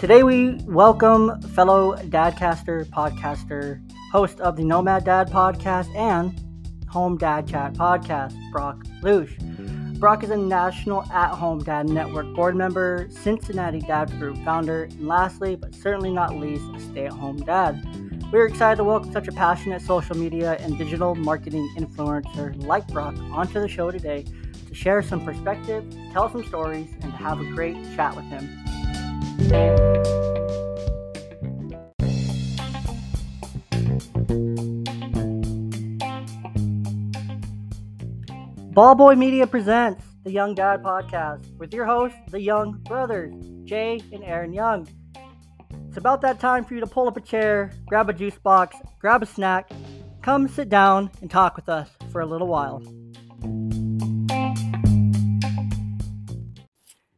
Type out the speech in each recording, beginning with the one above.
Today we welcome fellow dadcaster, podcaster, host of the Nomad Dad podcast and Home Dad Chat podcast, Brock Lusch. Brock is a national at home dad network board member, Cincinnati Dad Group founder, and lastly, but certainly not least, a stay at home dad. We're excited to welcome such a passionate social media and digital marketing influencer like Brock onto the show today to share some perspective, tell some stories, and to have a great chat with him. Ballboy Media presents the Young Dad Podcast with your hosts, the Young Brothers, Jay and Aaron Young. It's about that time for you to pull up a chair, grab a juice box, grab a snack, come sit down and talk with us for a little while.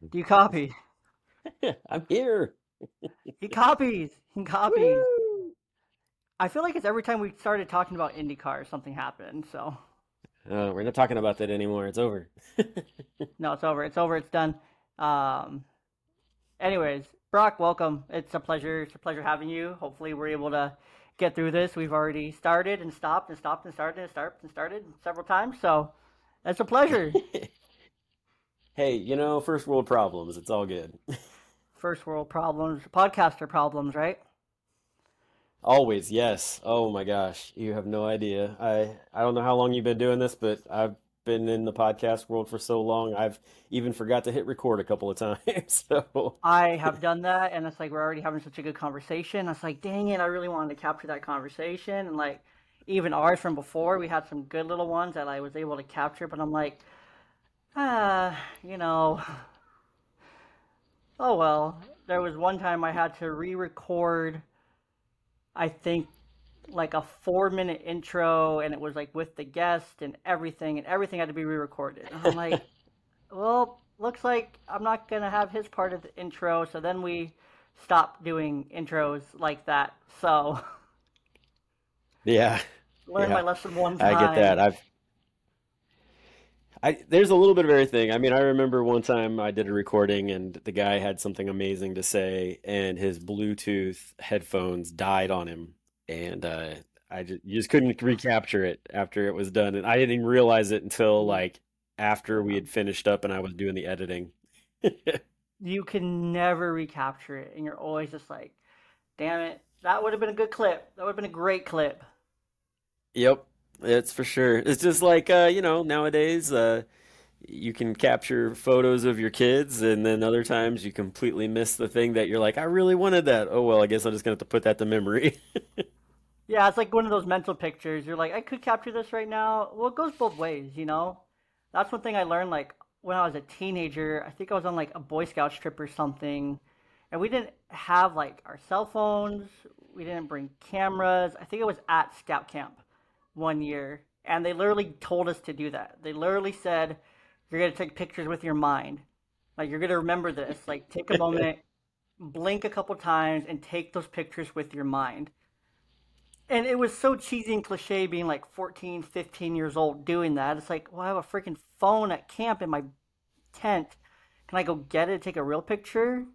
Do you copy? I'm here. He copies. He copies. I feel like it's every time we started talking about IndyCar, something happened. So Uh, we're not talking about that anymore. It's over. no, it's over. It's over. It's done. Um, anyways, Brock, welcome. It's a pleasure. It's a pleasure having you. Hopefully, we're able to get through this. We've already started and stopped and stopped and started and started and started several times. So it's a pleasure. Hey, you know, first world problems. It's all good. First world problems, podcaster problems, right? Always, yes. Oh my gosh, you have no idea. I I don't know how long you've been doing this, but I've been in the podcast world for so long. I've even forgot to hit record a couple of times. So, I have done that, and it's like we're already having such a good conversation. I was like, dang it, I really wanted to capture that conversation. And like, even ours from before, we had some good little ones that I was able to capture, but I'm like, ah, you know, oh well. There was one time I had to re record, I think, like a four minute intro, and it was like with the guest and everything, and everything had to be re recorded. I'm like, well, looks like I'm not gonna have his part of the intro, so then we stopped doing intros like that. So yeah, learned my lesson one time. I get that. I've I there's a little bit of everything. I mean, I remember one time I did a recording and the guy had something amazing to say, and his Bluetooth headphones died on him, and uh, I just, you just couldn't recapture it after it was done, and I didn't even realize it until like after we had finished up and I was doing the editing. You can never recapture it, and you're always just like, damn it, that would have been a good clip. That would have been a great clip. Yep, it's for sure. It's just like uh, you know, nowadays uh, you can capture photos of your kids, and then other times you completely miss the thing that you're like, I really wanted that. Oh well, I guess I'm just gonna have to put that to memory. Yeah, it's like one of those mental pictures. You're like, I could capture this right now. Well, it goes both ways, you know? That's one thing I learned like when I was a teenager. I think I was on like a Boy Scouts trip or something, and we didn't have like our cell phones. We didn't bring cameras. I think it was at Scout Camp one year, and they literally told us to do that. They literally said, You're gonna take pictures with your mind. Like you're gonna remember this. Like take a moment, blink a couple times, and take those pictures with your mind. And it was so cheesy and cliche being like 14, 15 years old doing that. It's like, well, I have a freaking phone at camp in my tent. Can I go get it, take a real picture?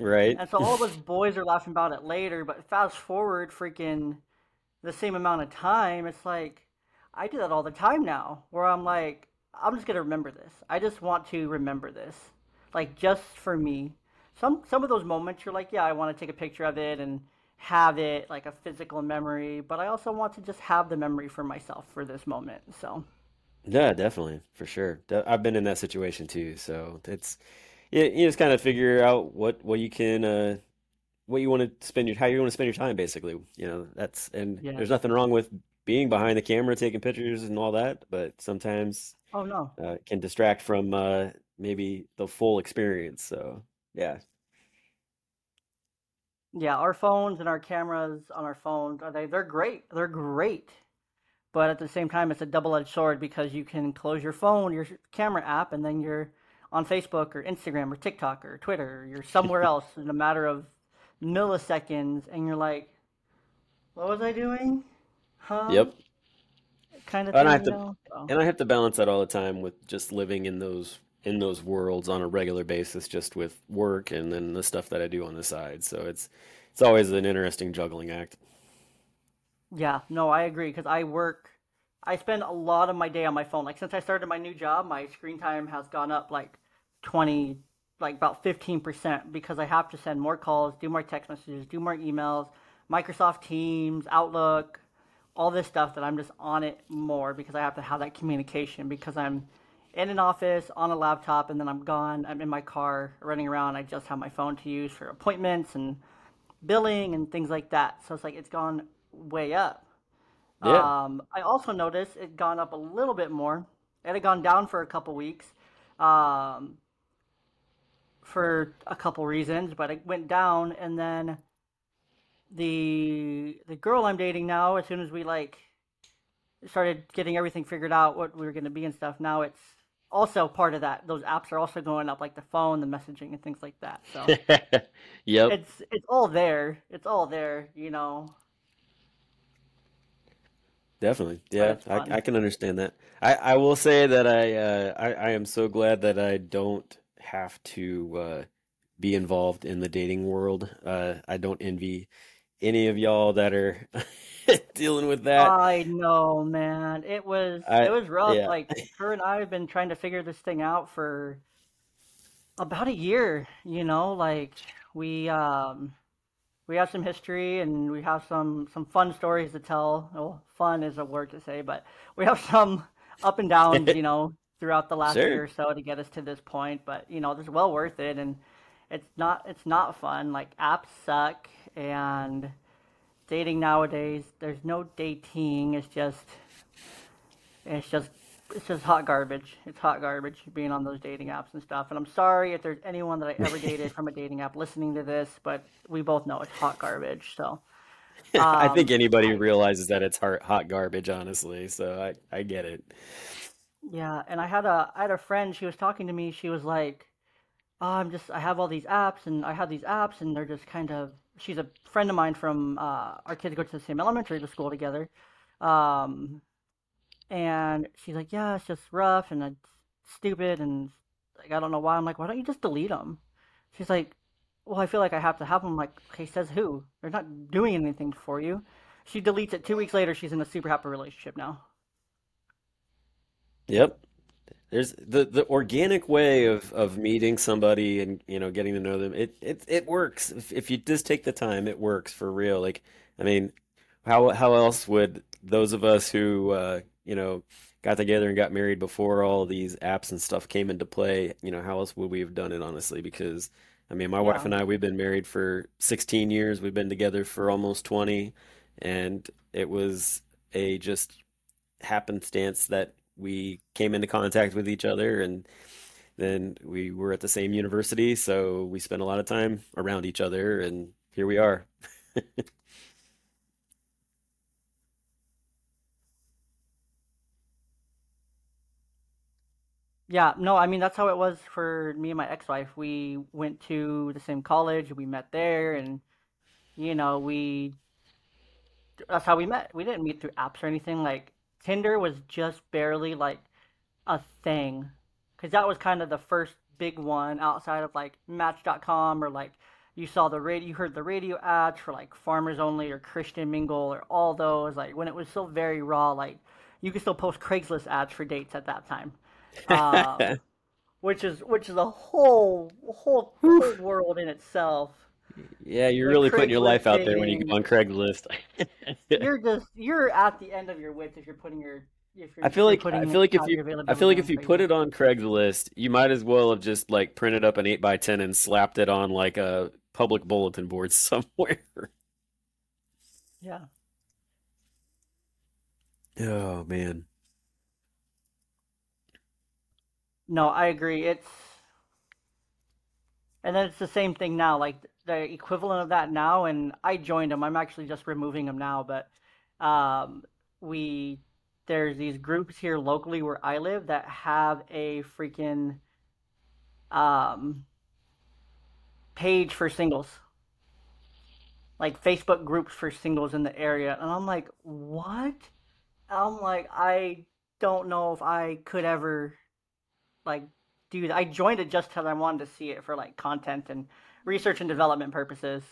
Right? And so all those boys are laughing about it later, but fast forward freaking the same amount of time, it's like I do that all the time now, where I'm like, I'm just gonna remember this. I just want to remember this, like just for me. Some some of those moments, you're like, yeah, I want to take a picture of it and have it like a physical memory, but I also want to just have the memory for myself for this moment. So Yeah, definitely, for sure. I've been in that situation too, so it's you, you just kind of figure out what what you can uh what you want to spend your how you want to spend your time basically. You know, that's and yeah. there's nothing wrong with being behind the camera taking pictures and all that, but sometimes Oh no. uh, can distract from uh maybe the full experience. So, yeah. Yeah, our phones and our cameras on our phones, are they they're great. They're great. But at the same time, it's a double-edged sword because you can close your phone, your camera app, and then you're on Facebook or Instagram or TikTok or Twitter. Or you're somewhere else in a matter of milliseconds, and you're like, "What was I doing? Huh?" Yep. Kind of And I have to? So, and I have to balance that all the time with just living in those in those worlds on a regular basis, just with work and then the stuff that I do on the side. So it's it's always an interesting juggling act. Yeah, no, I agree because I work. I spend a lot of my day on my phone. Like since I started my new job, my screen time has gone up like 20, like about 15% because I have to send more calls, do more text messages, do more emails, Microsoft Teams, Outlook, all this stuff that I'm just on it more because I have to have that communication because I'm in an office on a laptop and then I'm gone. I'm in my car running around. I just have my phone to use for appointments and billing and things like that. So it's like it's gone way up. Yeah. Um, I also noticed it gone up a little bit more. It had gone down for a couple weeks um, for a couple reasons, but it went down. And then the the girl I'm dating now, as soon as we like started getting everything figured out, what we were going to be and stuff, now it's also part of that. Those apps are also going up, like the phone, the messaging, and things like that. So Yep. it's it's all there. It's all there, you know. Definitely. Yeah, I, I can understand that. I, I will say that I, uh, I I am so glad that I don't have to uh, be involved in the dating world. Uh, I don't envy any of y'all that are dealing with that. I know, man. It was it was rough. yeah. Like her and I have been trying to figure this thing out for about a year, you know, like we um we have some history and we have some some fun stories to tell. Well, fun is a word to say, but we have some up and downs, you know, throughout the last year or so to get us to this point. But you know, it's well worth it, and it's not it's not fun. Like apps suck, and dating nowadays, there's no dating. It's just it's just it's just hot garbage. It's hot garbage being on those dating apps and stuff. And I'm sorry if there's anyone that I ever dated from a dating app listening to this, but we both know it's hot garbage. So, I think um, anybody realizes that it's hot, hot garbage, honestly. So I, I get it. Yeah, and I had a I had a friend. She was talking to me. She was like, oh, "I'm just I have all these apps, and I have these apps, and they're just kind of." She's a friend of mine from uh, our kids go to the same elementary school together. Um, And she's like, yeah, it's just rough and it's stupid and like I don't know why. I'm like, why don't you just delete them? She's like, well, I feel like I have to have them. I'm like, okay, says who? They're not doing anything for you. She deletes it. Two weeks later, she's in a super happy relationship now. Yep. There's the the organic way of of meeting somebody and you know getting to know them. It it it works if if you just take the time. It works for real. Like I mean, how how else would those of us who uh, you know got together and got married before all these apps and stuff came into play? You know, how else would we have done it honestly? Because I mean, my wife and I we've been married for 16 years. We've been together for almost 20, and it was a just happenstance that we came into contact with each other and then we were at the same university, so we spent a lot of time around each other and here we are. Yeah, no, I mean that's how it was for me and my ex-wife. We went to the same college, we met there, and you know, we that's how we met. We didn't meet through apps or anything. Like Tinder was just barely like a thing, because that was kind of the first big one outside of like Match.com or like you saw the radio, you heard the radio ads for like Farmers Only or Christian Mingle or all those. Like when it was still very raw, like you could still post Craigslist ads for dates at that time. Um, which is which is a whole whole whole world in itself. Yeah, you're really putting your life out there when you go on Craigslist. you're just you're at the end of your wits if you're putting your if you're I feel like I feel like if you I feel like if you put it on Craigslist, you might as well have just like printed up an 8 by 10 and slapped it on like a public bulletin board somewhere. Yeah. Oh man. No, I agree. It's and then it's the same thing now, like the equivalent of that now. And I joined them. I'm actually just removing them now, but um, we there's these groups here locally where I live that have a freaking um page for singles, like Facebook groups for singles in the area. And I'm like, what? I'm like, I don't know if I could ever like do that. I joined it just because I wanted to see it for like content and research and development purposes.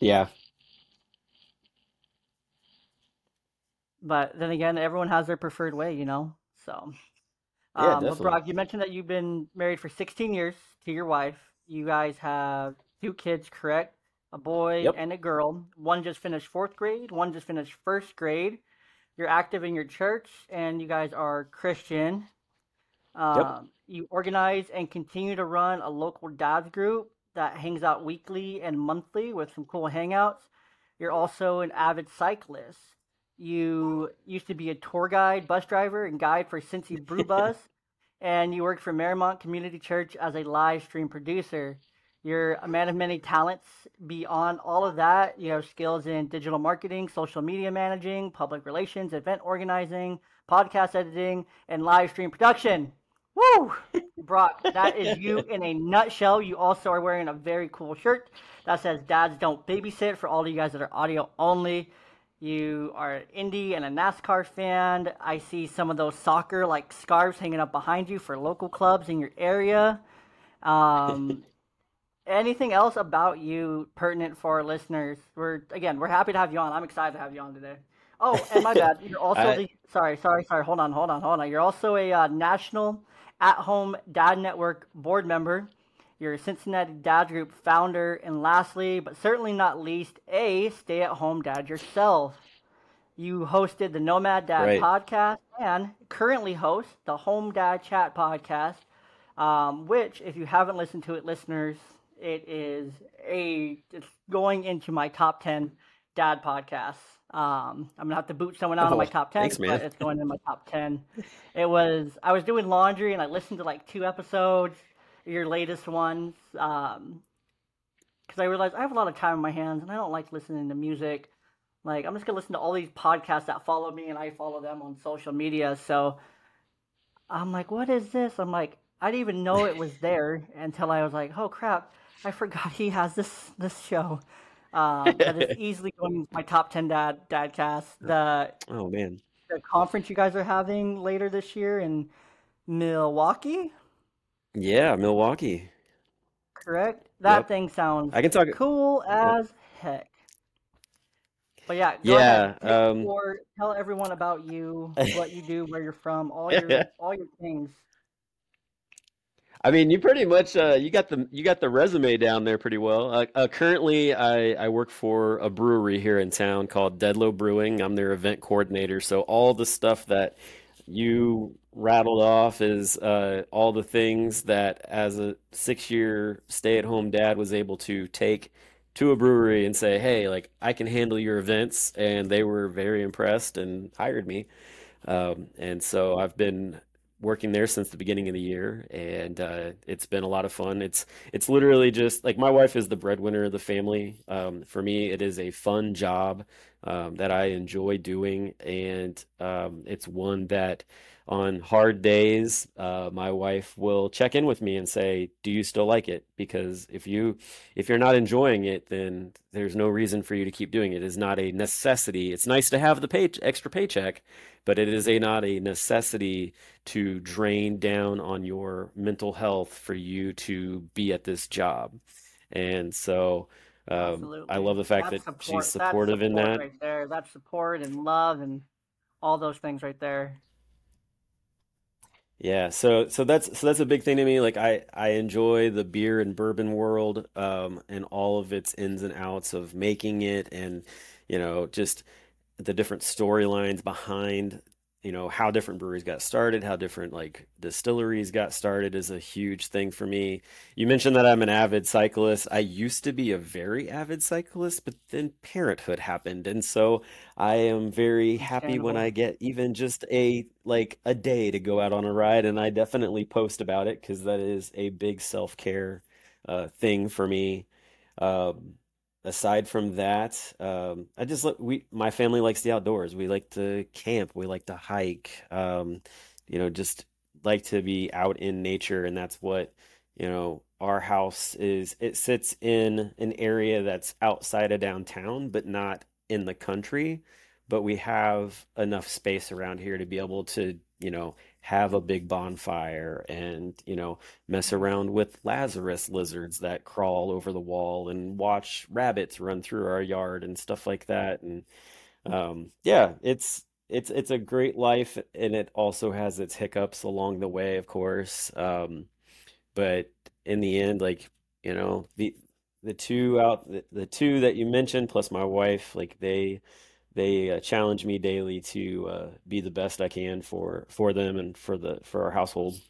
Yeah. But then again, everyone has their preferred way, you know. So, Yeah, um, but definitely. Brock, you mentioned that you've been married for 16 years to your wife. You guys have two kids, correct? A boy Yep. and a girl. One just finished fourth grade. One just finished first grade. You're active in your church, and you guys are Christian. Yep. Um, you organize and continue to run a local dads group that hangs out weekly and monthly with some cool hangouts. You're also an avid cyclist. You used to be a tour guide, bus driver, and guide for Cincy Brew Bus, and you worked for Marymount Community Church as a live stream producer. You're a man of many talents. Beyond all of that, you have skills in digital marketing, social media managing, public relations, event organizing, podcast editing, and live stream production. Woo! Brock, that is you in a nutshell. You also are wearing a very cool shirt that says Dads Don't Babysit for all of you guys that are audio only. You are an Indy and a NASCAR fan. I see some of those soccer like scarves hanging up behind you for local clubs in your area. Um, anything else about you pertinent for our listeners? We're again, we're happy to have you on. I'm excited to have you on today. Oh, and my bad. You're also the sorry, sorry, sorry. Hold on, hold on, hold on. You're also a uh, national at-home dad network board member. You're a Cincinnati Dad Group founder, and lastly, but certainly not least, a stay-at-home dad yourself. You hosted the Nomad Dad right. podcast and currently host the Home Dad Chat podcast, um, which, if you haven't listened to it, listeners, it is a it's going into my top ten dad podcasts. Um, I'm gonna have to boot someone out of my Oh, top ten, thanks, but it's going in my top ten. It was I was doing laundry and I listened to like two episodes, your latest ones, um, because I realized I have a lot of time on my hands and I don't like listening to music. Like I'm just gonna listen to all these podcasts that follow me and I follow them on social media. So I'm like, what is this? I'm like, I didn't even know it was there until I was like, oh crap, I forgot he has this this show. Um, that is easily going into my top ten dad dadcast. The Oh man. the conference you guys are having later this year in Milwaukee, Yeah, Milwaukee. correct? That Yep. thing sounds I can talk. cool Yep. as heck. But yeah, go ahead. Yeah. Take Um. Tell everyone about you, what you do, where you're from, all your all your things. I mean, you pretty much uh, you got the you got the resume down there pretty well. Uh, uh, currently, I I work for a brewery here in town called Dead Low Brewing. I'm their event coordinator. So all the stuff that you rattled off is uh, all the things that, as a six-year stay-at-home dad, was able to take to a brewery and say, "Hey, like I can handle your events," and they were very impressed and hired me. Um, and so I've been working there since the beginning of the year, and uh, it's been a lot of fun. It's it's literally just like my wife is the breadwinner of the family. Um, for me, it is a fun job um, that I enjoy doing, and um, it's one that on hard days, uh, my wife will check in with me and say, "Do you still like it?" Because if you if you're not enjoying it, then there's no reason for you to keep doing it. It's not a necessity. It's nice to have the pay extra paycheck, but it is a not a necessity to drain down on your mental health for you to be at this job. And so um, I love the fact That's that she's support. That's supportive in that. right there. That's support and love and all those things right there. Yeah, so so that's so that's a big thing to me. Like I I enjoy the beer and bourbon world um and all of its ins and outs of making it and you know just the different storylines behind you know how different breweries got started, how different like distilleries got started is a huge thing for me. You mentioned that I'm an avid cyclist. I used to be a very avid cyclist, but then parenthood happened, and so I am very happy when I get even just a like a day to go out on a ride, and I definitely post about it because that is a big self-care uh, thing for me. Um, aside from that, um, I just we my family likes the outdoors. We like to camp, we like to hike, um, you know, just like to be out in nature, and that's what, you know, our house is. It sits in an area that's outside of downtown, but not in the country but we have enough space around here to be able to, you know, have a big bonfire and, you know, mess around with Lazarus lizards that crawl over the wall and watch rabbits run through our yard and stuff like that. And um, yeah, it's it's it's a great life and it also has its hiccups along the way, of course. Um, but in the end, like, you know, the the two out the, the two that you mentioned plus my wife, like they they uh, challenge me daily to uh, be the best I can for for them and for the for our household.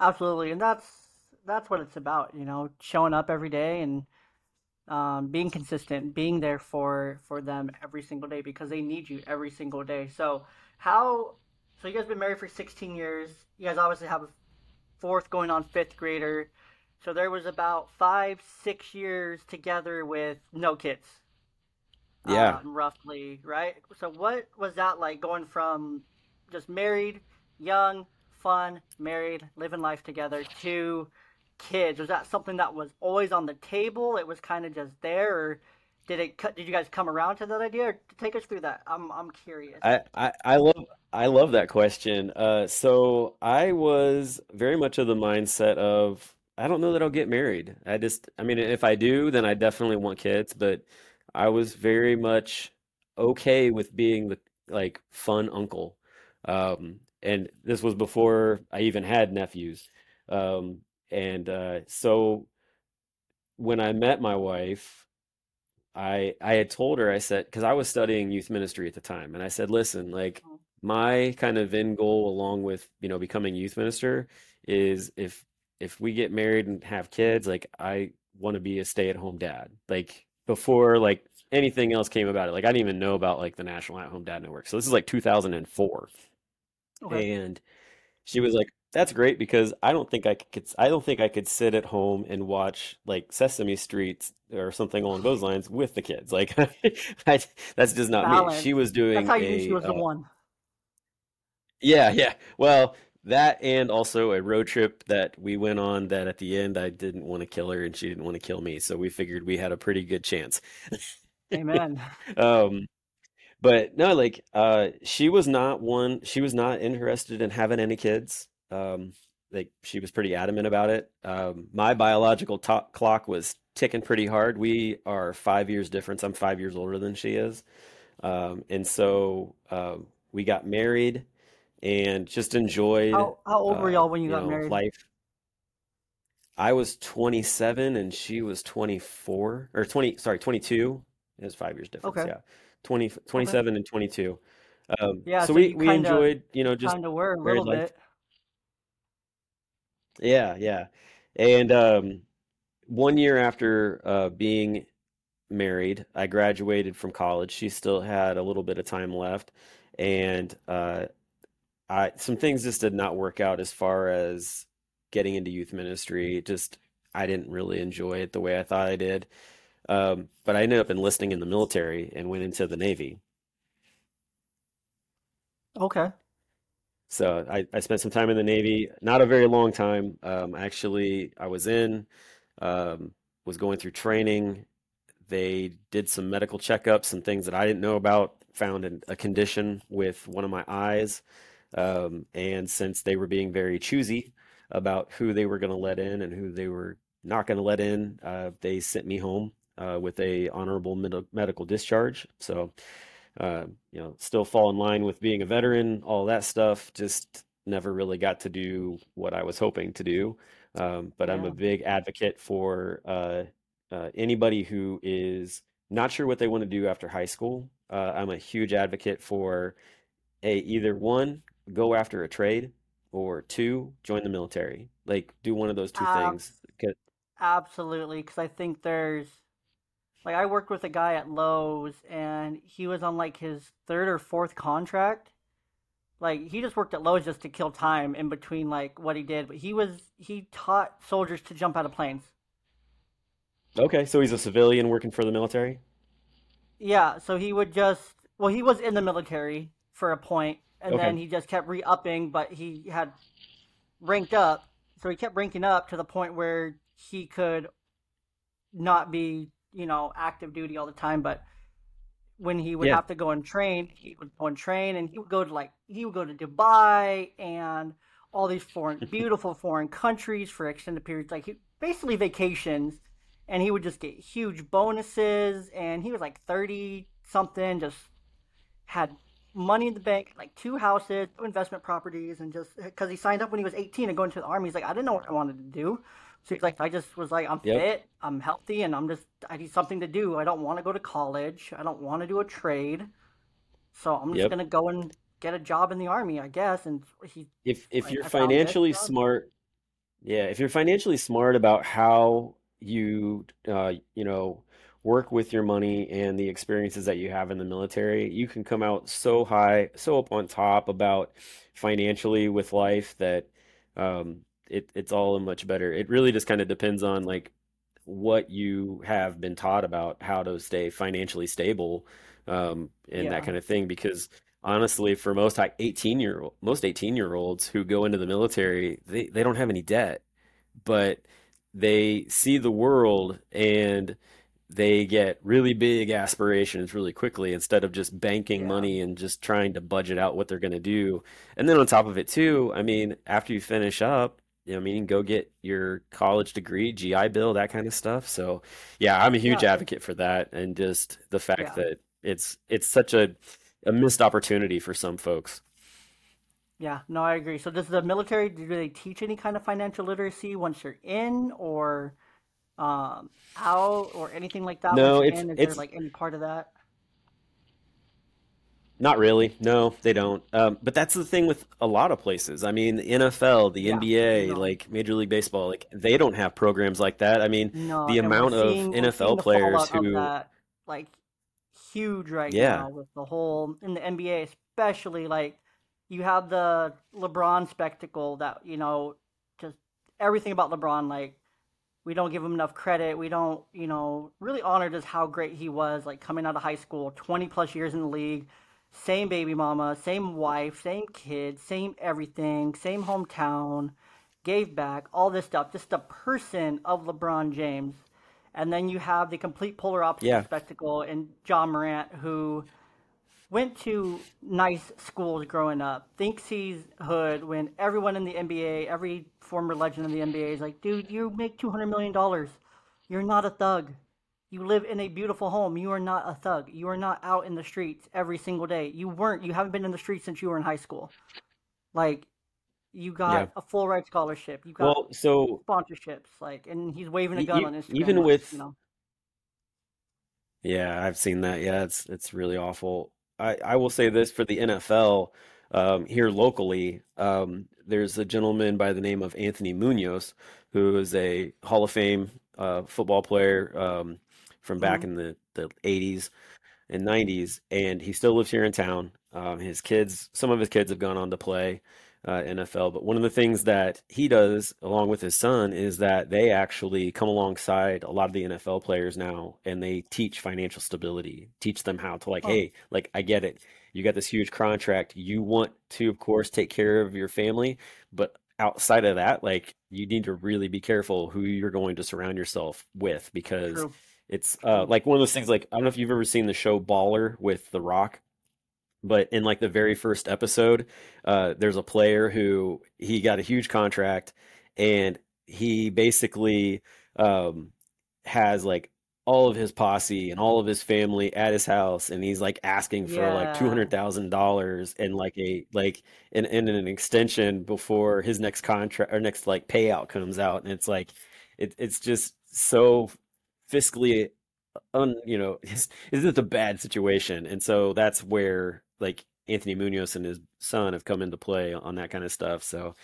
Absolutely, and that's that's what it's about, you know, showing up every day and um, being consistent, being there for for them every single day because they need you every single day. So how? So you guys been married for 16 years. You guys obviously have a fourth going on fifth grader. So there was about five, six years together with no kids, Yeah. um, roughly, right? So what was that like going from just married, young, fun, married, living life together to kids? Was that something that was always on the table? It was kind of just there, or did it? Did you guys come around to that idea? Or take us through that. I'm I'm curious. I, I, I love I love that question. Uh, so I was very much of the mindset of I don't know that I'll get married. I just I mean if I do, then I definitely want kids, but I was very much okay with being the like fun uncle. Um, and this was before I even had nephews. Um, and uh, so when I met my wife, I I had told her I said because I was studying youth ministry at the time, and I said, listen, like my kind of end goal along with you know becoming youth minister is if if we get married and have kids, like I want to be a stay-at-home dad. Like before like anything else came about it. Like I didn't even know about like the National At-Home Dad Network. So this is like 2004. Okay. And she was like, "That's great because I don't think I could I don't think I could sit at home and watch like Sesame Street or something along those lines with the kids. Like I, that's just not me." She was doing. That's how you knew she a was the uh, one. yeah, yeah. Well, that and also a road trip that we went on that at the end I didn't want to kill her and she didn't want to kill me, so we figured we had a pretty good chance. Amen. Um, but no, like uh she was not one she was not interested in having any kids. Um like she was pretty adamant about it. Um my biological to clock was ticking pretty hard. We are five years difference. I'm five years older than she is. Um and so um we got married and just enjoyed How how old were uh y'all when you you got know married? life. I was 27 and she was 24 or 20 sorry 22. It was five years difference. Okay. Yeah. 20 Okay. 27 and 22. Um, Yeah, so so we we kind of enjoyed, you know, just kind of were a little life. bit. Yeah, yeah. And um, one year after uh, being married, I graduated from college. She still had a little bit of time left, and uh, I some things just did not work out as far as getting into youth ministry. Just I didn't really enjoy it the way I thought I did. Um, but I ended up enlisting in the military and went into the Navy. Okay. So I, I spent some time in the Navy, not a very long time. Um, actually, I was in, um, was going through training. They did some medical checkups, some things that I didn't know about, found an, a condition with one of my eyes. Um, and since they were being very choosy about who they were going to let in and who they were not going to let in, uh, they sent me home uh, with a honorable med medical discharge. So uh, you know, still fall in line with being a veteran, all that stuff. Just never really got to do what I was hoping to do. Um, but I'm a big advocate for uh, uh, anybody who is not sure what they want to do after high school. Uh, I'm a huge advocate for a either one, go after a trade, or two, join the military. Like do one of those two things. Absolutely, because I think there's like I worked with a guy at Lowe's and he was on like his third or fourth contract. Like he just worked at Lowe's just to kill time in between like what he did, but he was he taught soldiers to jump out of planes. Okay, so he's a civilian working for the military. Yeah, so he would just well he was in the military for a point and then he just kept re-upping, but he had ranked up, so he kept ranking up to the point where he could not be, you know, active duty all the time, but when he would Yeah. have to go and train, he would go and train, and he would go to like he would go to Dubai and all these foreign, beautiful foreign countries for extended periods, like he, basically vacations, and he would just get huge bonuses, and he was like thirty something, just had money in the bank, like two houses, two investment properties, and just because he signed up when he was 18 and going to the army, he's like, I didn't know what I wanted to do. So he's like, I just was like, I'm Yep. fit, I'm healthy, and I'm just, I need something to do. I don't want to go to college. I don't want to do a trade. So I'm just Yep. gonna go and get a job in the army, I guess. And he, If if like, you're financially smart, yeah, if you're financially smart about how you uh, you know, work with your money and the experiences that you have in the military, you can come out so high, so up on top about financially with life that um it it's all much better. It really just kind of depends on like what you have been taught about how to stay financially stable um, and that kind of thing. Because honestly, for most 18 year most 18 year olds who go into the military, they, they don't have any debt, but they see the world and they get really big aspirations really quickly instead of just banking yeah, money and just trying to budget out what they're going to do. And then on top of it too, I mean, after you finish up, you know, I mean, go get your college degree, GI Bill, that kind of stuff. So, yeah, I'm a huge yeah, advocate for that and just the fact yeah. that it's it's such a a missed opportunity for some folks. Yeah, no, I agree. So does the military, do they teach any kind of financial literacy once you're in or um, out or anything like that No, it's in? Is there it's like any part of that? Not really. No, they don't. Um, but that's the thing with a lot of places. I mean, the NFL, the Yeah, NBA, like Major League Baseball, like they don't have programs like that. I mean, no, the amount of seeing we're NFL players of who, that like huge right yeah, now with the whole in the NBA especially like you have the LeBron spectacle that you know just everything about LeBron like we don't give him enough credit. We don't, you know, really honor just how great he was, like coming out of high school, 20 plus years in the league, same baby mama, same wife, same kids, same everything, same hometown, gave back, all this stuff. Just the person of LeBron James. And then you have the complete polar opposite yeah, spectacle in Ja Morant, who went to nice schools growing up, thinks he's hood when everyone in the NBA, every former legend of the NBA is like, dude, you make $200 million. You're not a thug. You live in a beautiful home. You are not a thug. You are not out in the streets every single day. You weren't, you haven't been in the streets since you were in high school. Like, you yeah. got a full ride scholarship. You got Well, so sponsorships. Like, and he's waving a gun on Instagram, even with you know, Yeah, I've seen that. Yeah, it's it's really awful. I I will say this for the NFL um, here locally. Um, there's a gentleman by the name of Anthony Munoz who is a Hall of Fame uh, football player um, from back hmm in the the 80s and 90s, and he still lives here in town. Um, his kids, some of his kids have gone on to play uh, NFL, but one of the things that he does along with his son is that they actually come alongside a lot of the NFL players now and they teach financial stability, teach them how to like, Oh, hey, like I get it. You got this huge contract. You want to, of course, take care of your family, but outside of that, like you need to really be careful who you're going to surround yourself with because true, it's uh, like one of those things like I don't know if you've ever seen the show Baller with The Rock, but in like the very first episode, uh, there's a player who he got a huge contract and he basically um, has like all of his posse and all of his family at his house and he's like asking for like $200,000 and like a like in, in an extension before his next contract or next like payout comes out and it's like it, it's just so fiscally un, you know, is is this a bad situation? And so that's where like Anthony Munoz and his son have come into play on that kind of stuff. So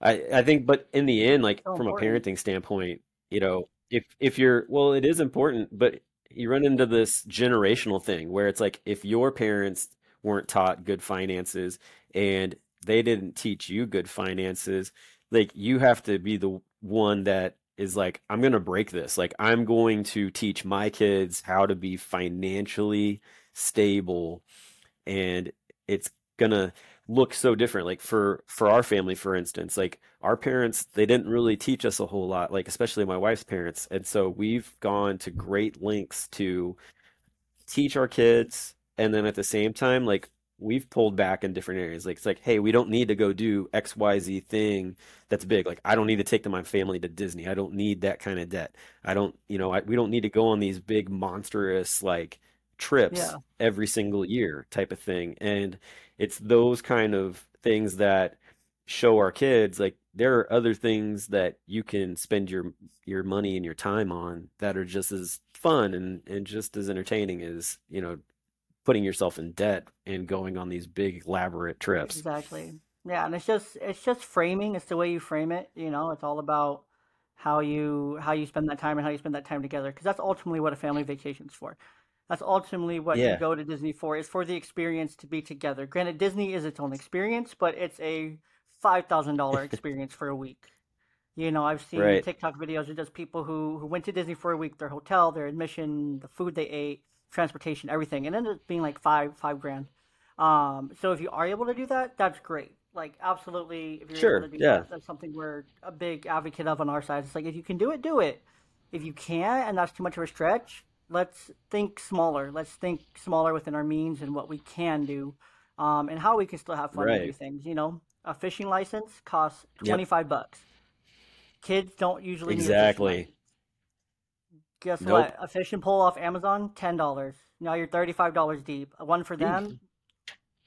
I I think, but in the end, like So from a parenting standpoint, you know, if if you're well, it is important, but you run into this generational thing where it's like if your parents weren't taught good finances and they didn't teach you good finances, like you have to be the one that is like, I'm gonna break this. Like I'm going to teach my kids how to be financially stable and it's gonna look so different. Like for for our family, for instance, like our parents, they didn't really teach us a whole lot, like especially my wife's parents. And so we've gone to great lengths to teach our kids, and then at the same time, like we've pulled back in different areas. Like it's like, hey, we don't need to go do XYZ thing that's big. Like I don't need to take my family to Disney. I don't need that kind of debt. I don't, you know, I, we don't need to go on these big monstrous like trips Yeah, every single year type of thing. And it's those kind of things that show our kids like there are other things that you can spend your your money and your time on that are just as fun and and just as entertaining as, you know, putting yourself in debt and going on these big elaborate trips. exactly. Yeah, and it's just it's just framing. It's the way you frame it. You know, it's all about how you how you spend that time and how you spend that time together. Because that's ultimately what a family vacation is for. That's ultimately what you go to Disney for. Is for the experience to be together. Granted, Disney is its own experience, but it's a five thousand dollar experience for a week. You know, I've seen right. TikTok videos of just people who who went to Disney for a week, their hotel, their admission, the food they ate, transportation, everything, and ended up being like five five grand. Um, so if you are able to do that, that's great. Like absolutely, if you're able to Sure. do Yeah. that, that's something we're a big advocate of on our side. It's like if you can do it, do it. If you can't, and that's too much of a stretch, let's think smaller. Let's think smaller within our means and what we can do, um, and how we can still have fun and do things. You know, a fishing license costs Yep. 25 bucks. Kids don't usually Exactly. Guess Nope. what? A fishing pole off Amazon, $10. Now you're $35 deep. One for them,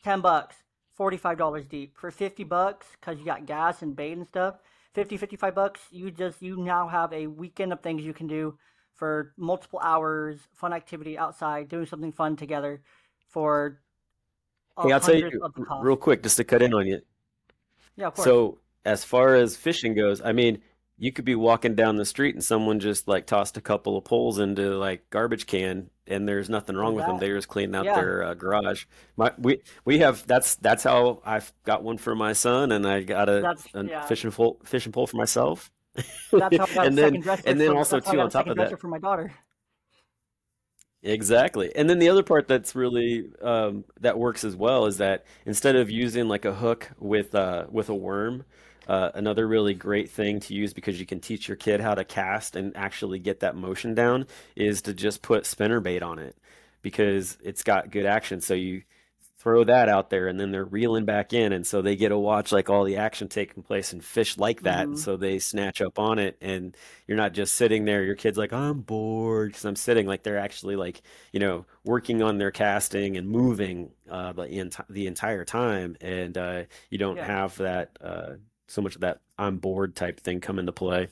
10 bucks. $45 deep. For 50 bucks, because you got gas and bait and stuff, 50, 55 bucks, you just, you now have a weekend of things you can do for multiple hours, fun activity outside, doing something fun together for Hey, I'll tell you of the r- cost. real quick, just to cut in on you. Yeah, of course. So, as far as fishing goes, I mean, you could be walking down the street and someone just like tossed a couple of poles into like garbage can, and there's nothing wrong with them. They're just cleaning out Yeah, their uh, garage. My we we have that's that's how I've got one for my son, and I got a, a yeah. fishing pole fishing pole for myself. That's how I got And then second dresser and then for, also that's how I too on top of that. for my daughter. Exactly. And then the other part that's really um, that works as well is that instead of using like a hook with uh, with a worm, uh, another really great thing to use because you can teach your kid how to cast and actually get that motion down is to just put spinner bait on it because it's got good action. So you throw that out there and then they're reeling back in and so they get to watch like all the action taking place and fish like that and hmm so they snatch up on it and you're not just sitting there your kid's like I'm bored because I'm sitting like they're actually like you know working on their casting and moving uh the, the entire time and uh you don't Yeah. have that uh so much of that I'm bored type thing come into play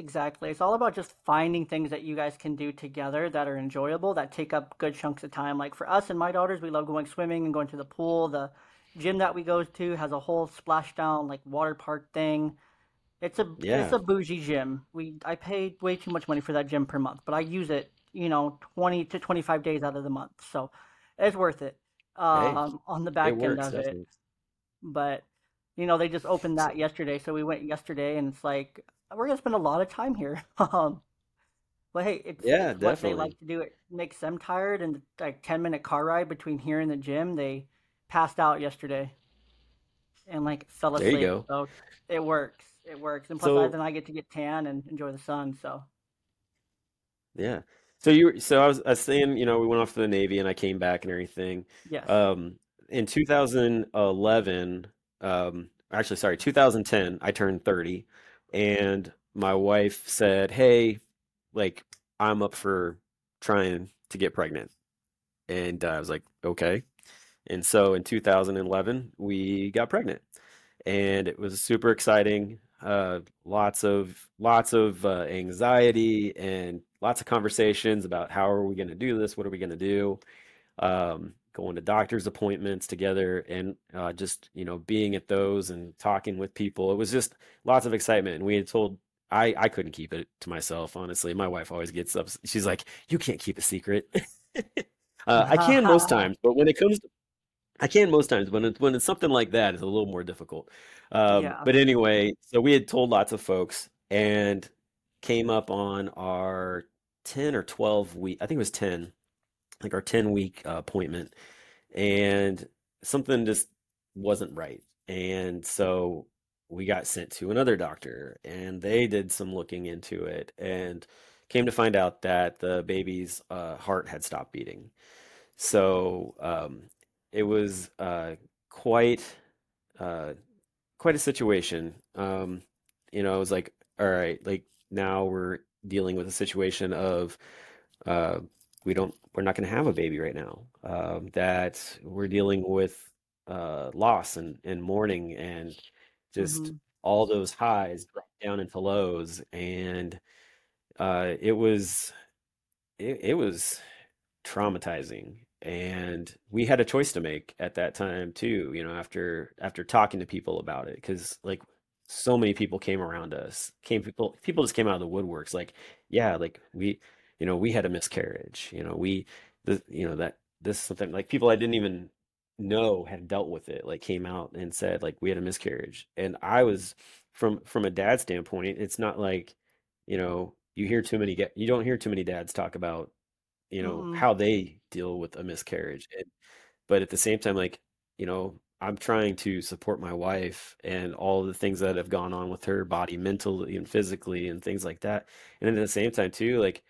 Exactly. It's all about just finding things that you guys can do together that are enjoyable, that take up good chunks of time. Like for us and my daughters, we love going swimming and going to the pool. The gym that we go to has a whole splashdown like water park thing. It's a it's a bougie gym. We I paid way too much money for that gym per month, but I use it, you know, 20 to 25 days out of the month. So it's worth it hey um, on the back end works of it. But you know, they just opened that yesterday, so we went yesterday, and it's like we're gonna spend a lot of time here. Um, but hey, it's yeah it's what they like to do. It makes them tired, and like ten minute car ride between here and the gym, they passed out yesterday and like fell asleep. there you go So it works. It works, and plus I, then I get to get tan and enjoy the sun. So Yeah. So you were, so I was, I was saying, you know, we went off to the Navy and I came back and everything. yes, Um, in 2011, um, actually, sorry, 2010, I turned 30 and my wife said, Hey, like, I'm up for trying to get pregnant. And uh, I was like, okay. And so in 2011, we got pregnant and it was super exciting. Uh, lots of lots of uh, anxiety and lots of conversations about how are we going to do this? What are we going to do? Um, going to doctor's appointments together and uh, just you know being at those and talking with people. It was just lots of excitement. And we had told I I couldn't keep it to myself, honestly. My wife always gets up. She's like, "You can't keep a secret." Uh, I can most times, but when it comes to I can most times when it's when it's something like that, it's a little more difficult. Um, yeah, but anyway, so we had told lots of folks and came up on our 10 or 12 week, I think it was 10, like our 10 week uh, appointment, and something just wasn't right. And so we got sent to another doctor and they did some looking into it and came to find out that the baby's uh, heart had stopped beating. So um, it was uh, quite uh, quite a situation. Um, you know, I was like, all right, like now we're dealing with a situation of uh, we don't we're not going to have a baby right now. Um, that we're dealing with uh, loss and, and mourning and just Mm-hmm. all those highs down into lows and uh, it was it, it was traumatizing and we had a choice to make at that time too you know after after talking to people about it because like so many people came around us came people people just came out of the woodworks like yeah like we you know we had a miscarriage you know we the you know that this something like people I didn't even know had dealt with it like came out and said like we had a miscarriage. And I was from from a dad standpoint it's not like you know you hear too many get you don't hear too many dads talk about you know Mm-mm. how they deal with a miscarriage. And, but at the same time like you know i'm trying to support my wife and all the things that have gone on with her body mentally and physically and things like that. And then at the same time too like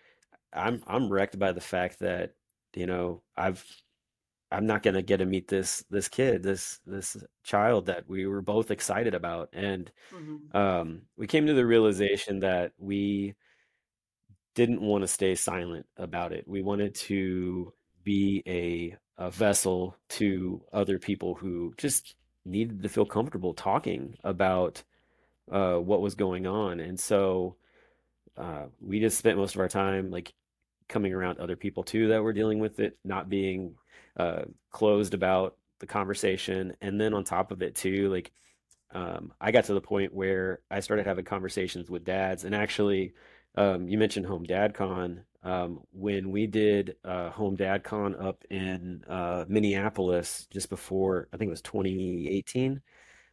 i'm i'm wrecked by the fact that you know i've i'm not going to get to meet this this kid this this child that we were both excited about and Mm-hmm. um we came to the realization that we didn't want to stay silent about it. We wanted to be a, a vessel to other people who just needed to feel comfortable talking about uh, what was going on. And so uh, we just spent most of our time like coming around other people too that were dealing with it, not being uh, closed about the conversation. And then on top of it too, like um, I got to the point where I started having conversations with dads, and actually, um, you mentioned Home Dad Con. Um, when we did uh, Home Dad Con up in uh, Minneapolis just before, I think it was 2018,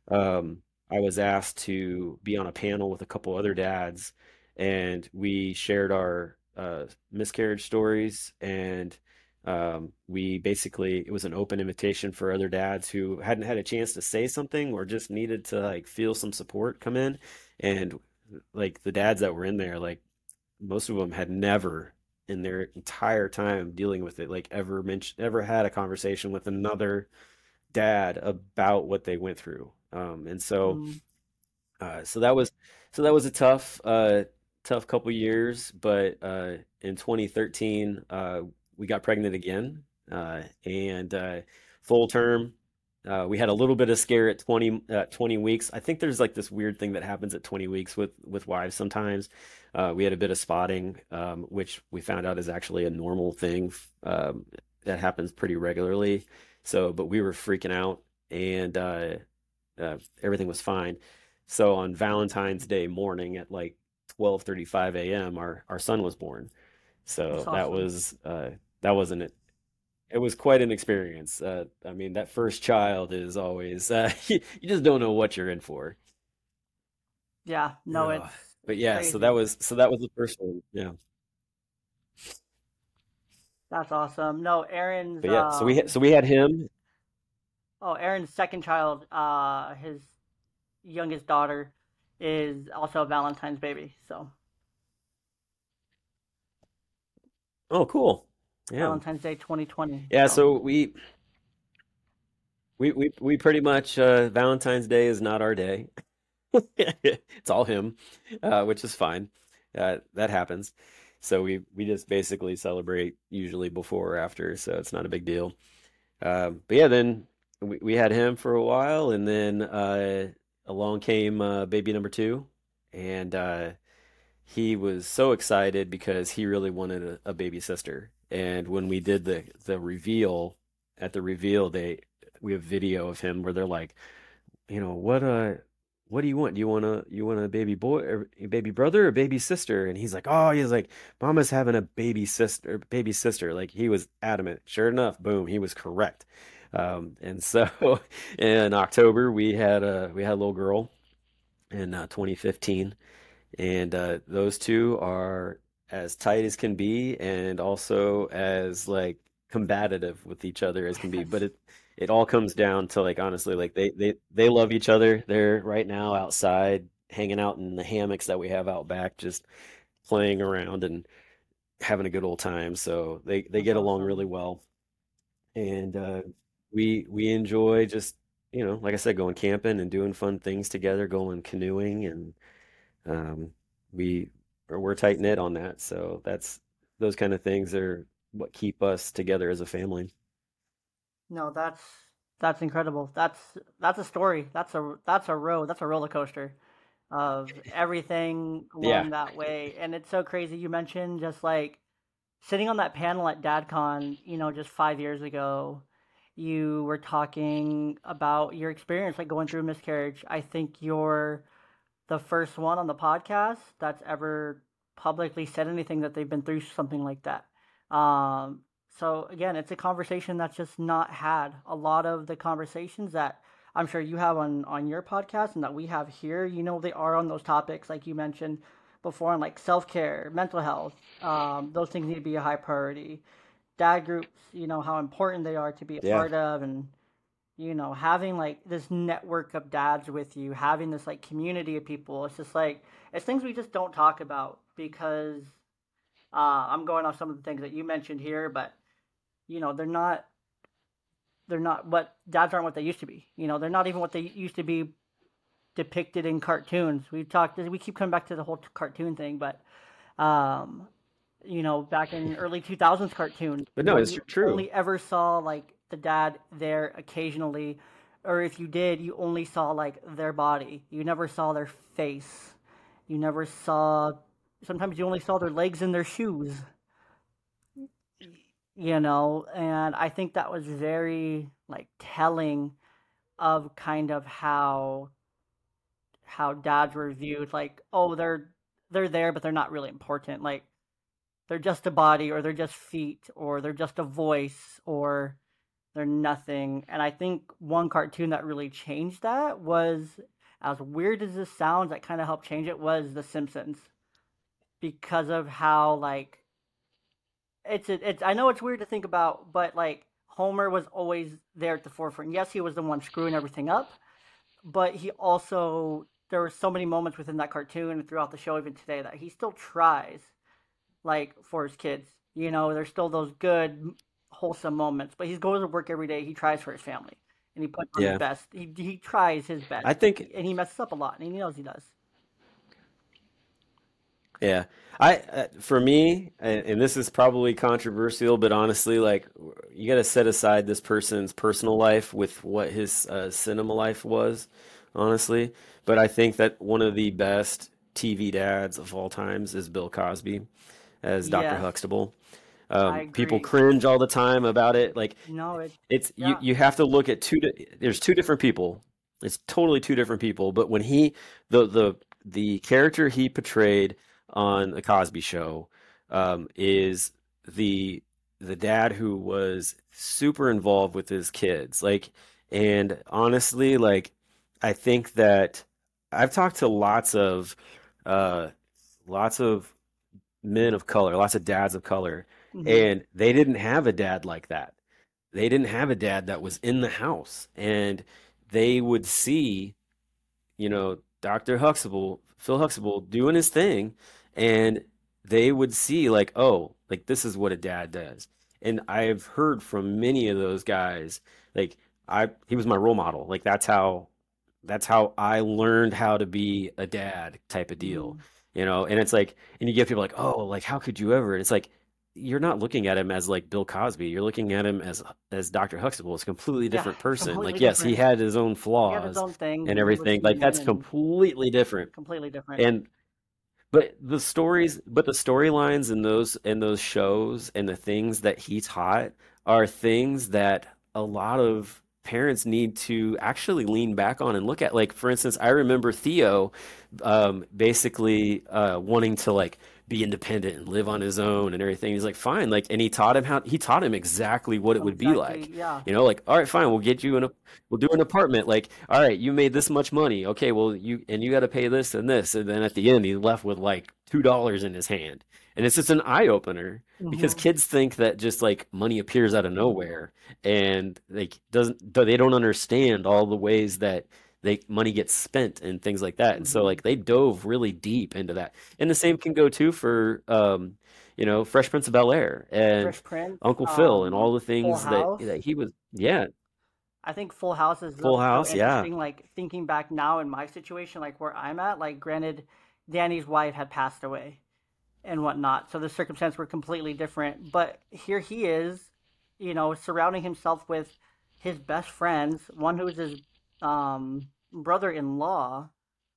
um, I was asked to be on a panel with a couple other dads, and we shared our uh, miscarriage stories. And um, we basically, it was an open invitation for other dads who hadn't had a chance to say something or just needed to like feel some support come in. And like the dads that were in there, like most of them had never in their entire time dealing with it, like ever mentioned, ever had a conversation with another dad about what they went through. Um, and so, Mm-hmm. uh, so that was, so that was a tough, uh, tough couple years. But uh, in 2013, uh, we got pregnant again, uh, and uh, full term. Uh, we had a little bit of scare at 20, uh, 20 weeks. I think there's like this weird thing that happens at 20 weeks with with wives sometimes. We had a bit of spotting, um, which we found out is actually a normal thing um, that happens pretty regularly. So, but we were freaking out, and uh, uh, everything was fine. So on Valentine's Day morning at like 12:35 a.m., our our son was born. So that was uh, that wasn't it. It was quite an experience. Uh, I mean, that first child is always uh, you, you just don't know what you're in for. Yeah, no, it's But yeah, so that was so that was the first one. Yeah. That's awesome. No, Aaron's But yeah, so we had um so we had him. oh, Aaron's second child, uh his youngest daughter is also a Valentine's baby. So, Oh, cool. Yeah. Valentine's Day 2020. Yeah, So, so we we we we pretty much uh Valentine's Day is not our day. It's all him, uh, which is fine. Uh, that happens. So we we just basically celebrate usually before or after, so it's not a big deal. Um, but yeah, then we, we had him for a while, and then uh, along came uh, baby number two, and uh, he was so excited because he really wanted a, a baby sister. And when we did the the reveal, at the reveal, they we have video of him where they're like, you know, what uh what do you want? Do you want a you want a baby boy or a baby brother or baby sister? And he's like, oh, he's like, Mama's having a baby sister, baby sister. Like he was adamant. Sure enough, boom, he was correct. Um, and so in October we had a we had a little girl in uh, 2015, and uh, those two are as tight as can be, and also as like combative with each other as can be. But it it all comes down to like honestly, like they they they love each other. They're right now outside hanging out in the hammocks that we have out back, just playing around and having a good old time. So they they get along really well, and uh, we we enjoy just you know, like I said, going camping and doing fun things together, going canoeing, and um, we we're tight knit on that. So that's those kind of things are what keep us together as a family. No, that's that's incredible. That's that's a story. That's a that's a road. That's a roller coaster of everything Yeah, along that way. And it's so crazy. You mentioned just like sitting on that panel at DadCon, you know, just five years ago. You were talking about your experience, like going through a miscarriage. I think you're the first one on the podcast that's ever publicly said anything that they've been through something like that. Um, so again, it's a conversation that's just not had. A lot of the conversations that I'm sure you have on on your podcast and that we have here, you know, they are on those topics like you mentioned before, on like self care, mental health. Um, those things need to be a high priority. Dad groups, you know, how important they are to be a yeah, part of, and you know, having like this network of dads with you, having this like community of people. It's just like it's things we just don't talk about because uh, I'm going off some of the things that you mentioned here, but you know, they're not they're not what dads aren't what they used to be. You know, they're not even what they used to be depicted in cartoons. We've talked we keep coming back to the whole cartoon thing, but um, you know, back in early 2000s cartoons, but no, it's you true. only ever saw like the dad there occasionally, or if you did, you only saw like their body. You never saw their face. You never saw. Sometimes you only saw their legs and their shoes. You know, and I think that was very like telling of kind of how how dads were viewed. Like, oh, they're they're there, but they're not really important. Like they're just a body or they're just feet or they're just a voice or they're nothing. And I think one cartoon that really changed that was as weird as this sounds, that kind of helped change it was The Simpsons because of how like it's it's I know it's weird to think about, but like Homer was always there at the forefront. Yes, he was the one screwing everything up, but he also there were so many moments within that cartoon and throughout the show even today that he still tries like for his kids. You know, there's still those good, wholesome moments. But he goes to work every day. He tries for his family, and he puts on his best. He he tries his best, I think and he messes up a lot, and he knows he does. yeah. I uh, for me, and, and this is probably controversial, but honestly, like you got to set aside this person's personal life with what his uh, cinema life was, honestly. But I think that one of the best TV dads of all times is Bill Cosby as Dr. Yes, Huxtable. Um, people cringe all the time about it. Like No, it it's you you have to look at two di- there's two different people. It's totally two different people, but when he the the the character he portrayed on the Cosby Show um, is the the dad who was super involved with his kids. Like and honestly, like I think that I've talked to lots of uh lots of men of color, lots of dads of color, hmm and they didn't have a dad like that. They didn't have a dad that was in the house, and they would see, you know, Dr. Huxtable, Phil Huxtable doing his thing, and they would see like, oh, like this is what a dad does. And I've heard from many of those guys, like I he was my role model. Like that's how that's how I learned how to be a dad type of deal, hmm you know? And it's like, and you get people like, oh, like how could you ever? And it's like, you're not looking at him as like Bill Cosby. You're looking at him as as Dr. Huxtable. It's a completely Yeah, different person. completely Like, yes, he had his own had his flaws own and and he was everything. Like, that's completely different. completely different. And but the stories, but the storylines in those in those shows and the things that he taught are things that a lot of parents need to actually lean back on and look at. Like, for instance, I remember Theo um, basically uh, wanting to like be independent and live on his own and everything. He's like, fine, like, and he taught him how he taught him exactly what it would be like. Yeah. You know, like, all right, fine, we'll get you in a, we'll do an apartment. Like, all right, you made this much money. Okay, well, you and you got to pay this and this, and then at the end, he left with like two dollars in his hand, and it's just an eye opener because hmm kids think that just like money appears out of nowhere, and like doesn't they don't understand all the ways that they money gets spent and things like that. And so hmm like they dove really deep into that. And the same can go too for um, you know, Fresh Prince of Bel-Air and Fresh Prince, Uncle Phil and um, all the things that that he was yeah, I think Full House is Full so House, yeah. interesting. Like thinking back now in my situation, like where I'm at, like granted, Danny's wife had passed away and whatnot, so the circumstances were completely different. But here he is, you know, surrounding himself with his best friends, one who is his um, brother-in-law,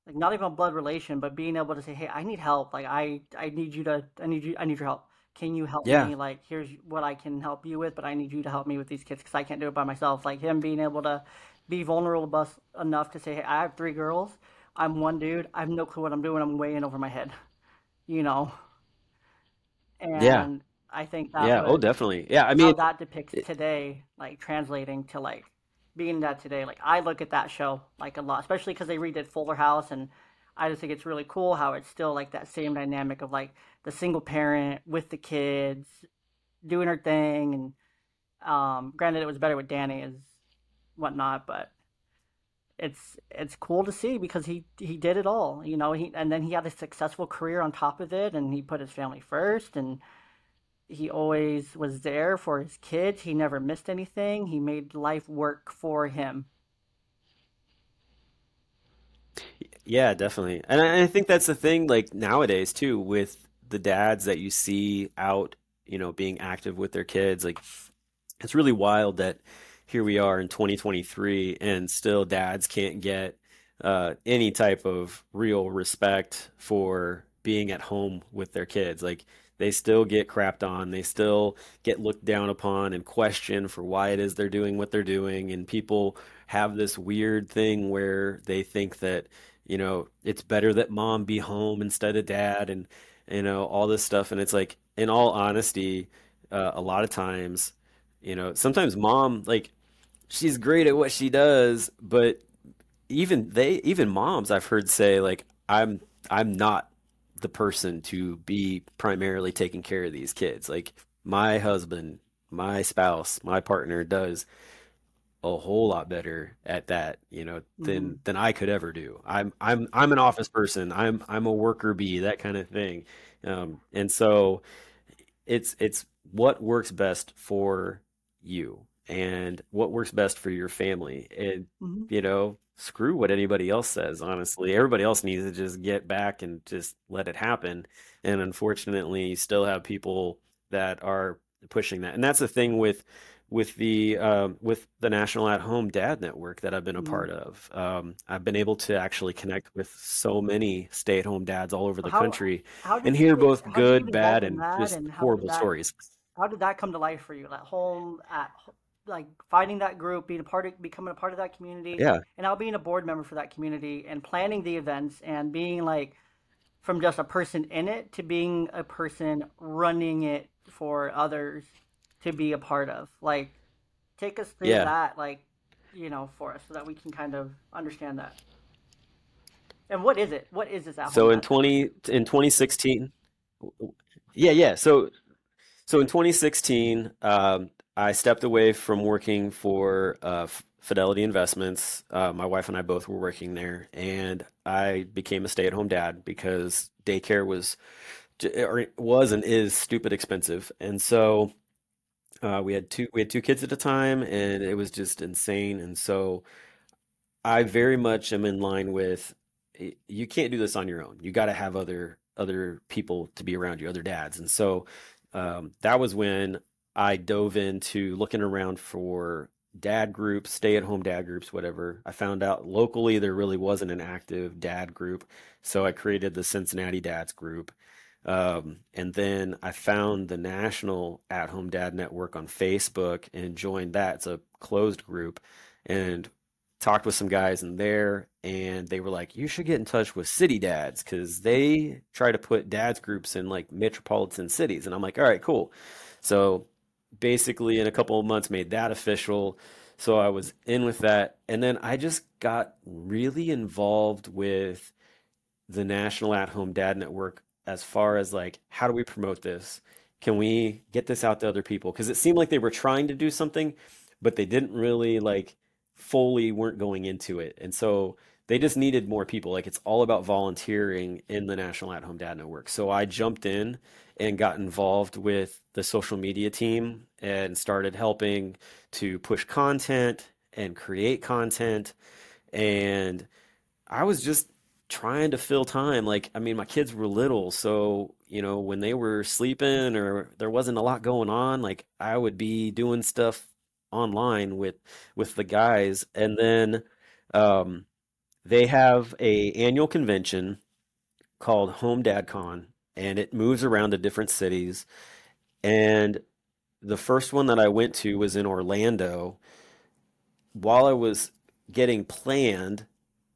like not even a blood relation, but being able to say, "Hey, I need help. Like I, I need you to, I need you, I need your help. Can you help Yeah. me? Like here's what I can help you with, but I need you to help me with these kids because I can't do it by myself." Like him being able to be vulnerable enough to say, "Hey, I have three girls. I'm one dude. I have no clue what I'm doing. I'm way in over my head." You know, Yeah. and I think that Yeah, oh definitely. Yeah, I how mean that depicts today, like translating to like being that today. Like I look at that show like a lot, especially because they redid Fuller House, and I just think it's really cool how it's still like that same dynamic of like the single parent with the kids doing her thing, and um, granted it was better with Danny as whatnot, but it's it's cool to see because he he did it all, you know. He and then he had a successful career on top of it, and he put his family first, and he always was there for his kids. He never missed anything. He made life work for him. Yeah, definitely. And I, I think that's the thing, like nowadays too, with the dads that you see out, you know, being active with their kids. Like, it's really wild that here we are in 2023 and still dads can't get uh, any type of real respect for being at home with their kids. Like, they still get crapped on, they still get looked down upon and questioned for why it is they're doing what they're doing. And people have this weird thing where they think that you know, it's better that mom be home instead of dad and you know, all this stuff. And it's like, in all honesty, uh, a lot of times, you know, sometimes mom, like, she's great at what she does, but even they, even moms I've heard say, like, I'm, I'm not the person to be primarily taking care of these kids. Like, my husband, my spouse, my partner does a whole lot better at that, you know, than than I could ever do. I'm I'm I'm an office person. I'm I'm a worker bee, that kind of thing. Um, and so it's it's what works best for you and what works best for your family. And hmm you know, screw what anybody else says, honestly. Everybody else needs to just get back and just let it happen. And unfortunately, you still have people that are pushing that. And that's the thing with with the um, with the National At Home Dad Network that I've been a hmm part of. Um, I've been able to actually connect with so many stay-at-home dads all over the how country how and you hear both how did you get good, bad, and just and horrible that stories. how did that come to life for you? At home, at like finding that group, being a part of becoming a part of that community, Yeah, and now being a board member for that community and planning the events and being like from just a person in it to being a person running it for others to be a part of. Like, take us through yeah. that, like, you know, for us so that we can kind of understand that. And what is it? What is this home So in 20 in 2016, yeah, yeah. So So in 2016, um, I stepped away from working for uh, Fidelity Investments. Uh, my wife and I both were working there, and I became a stay-at-home dad because daycare was or was and is stupid expensive. And so uh, we had two we had two kids at a time, and it was just insane. And so I very much am in line with you can't do this on your own. You got to have other other people to be around you, other dads. And so um, that was when I dove into looking around for dad groups, stay-at-home dad groups, whatever. I found out locally there really wasn't an active dad group, so I created the Cincinnati Dads group. Um, and then I found the National At Home Dad Network on Facebook and joined that. It's a closed group. And talked with some guys in there and they were like you should get in touch with city dads because they try to put dads groups in like metropolitan cities and i'm like all right cool so basically in a couple of months made that official. So i was in with that. And then i just got really involved with the national at home dad network as far as like how do we promote this? Can we get this out to other people? Because it seemed like they were trying to do something but they didn't really like fully weren't going into it. And so they just needed more people. Like it's all about volunteering in the National At Home Dad Network. So I jumped in and got involved with the social media team and started helping to push content and create content. And I was just trying to fill time. Like, I mean, my kids were little, so, you know, when they were sleeping or there wasn't a lot going on, like I would be doing stuff online with with the guys. And then um they have a annual convention called Home Dad Con, and it moves around to different cities. And the first one that I went to was in Orlando. While I was getting planned,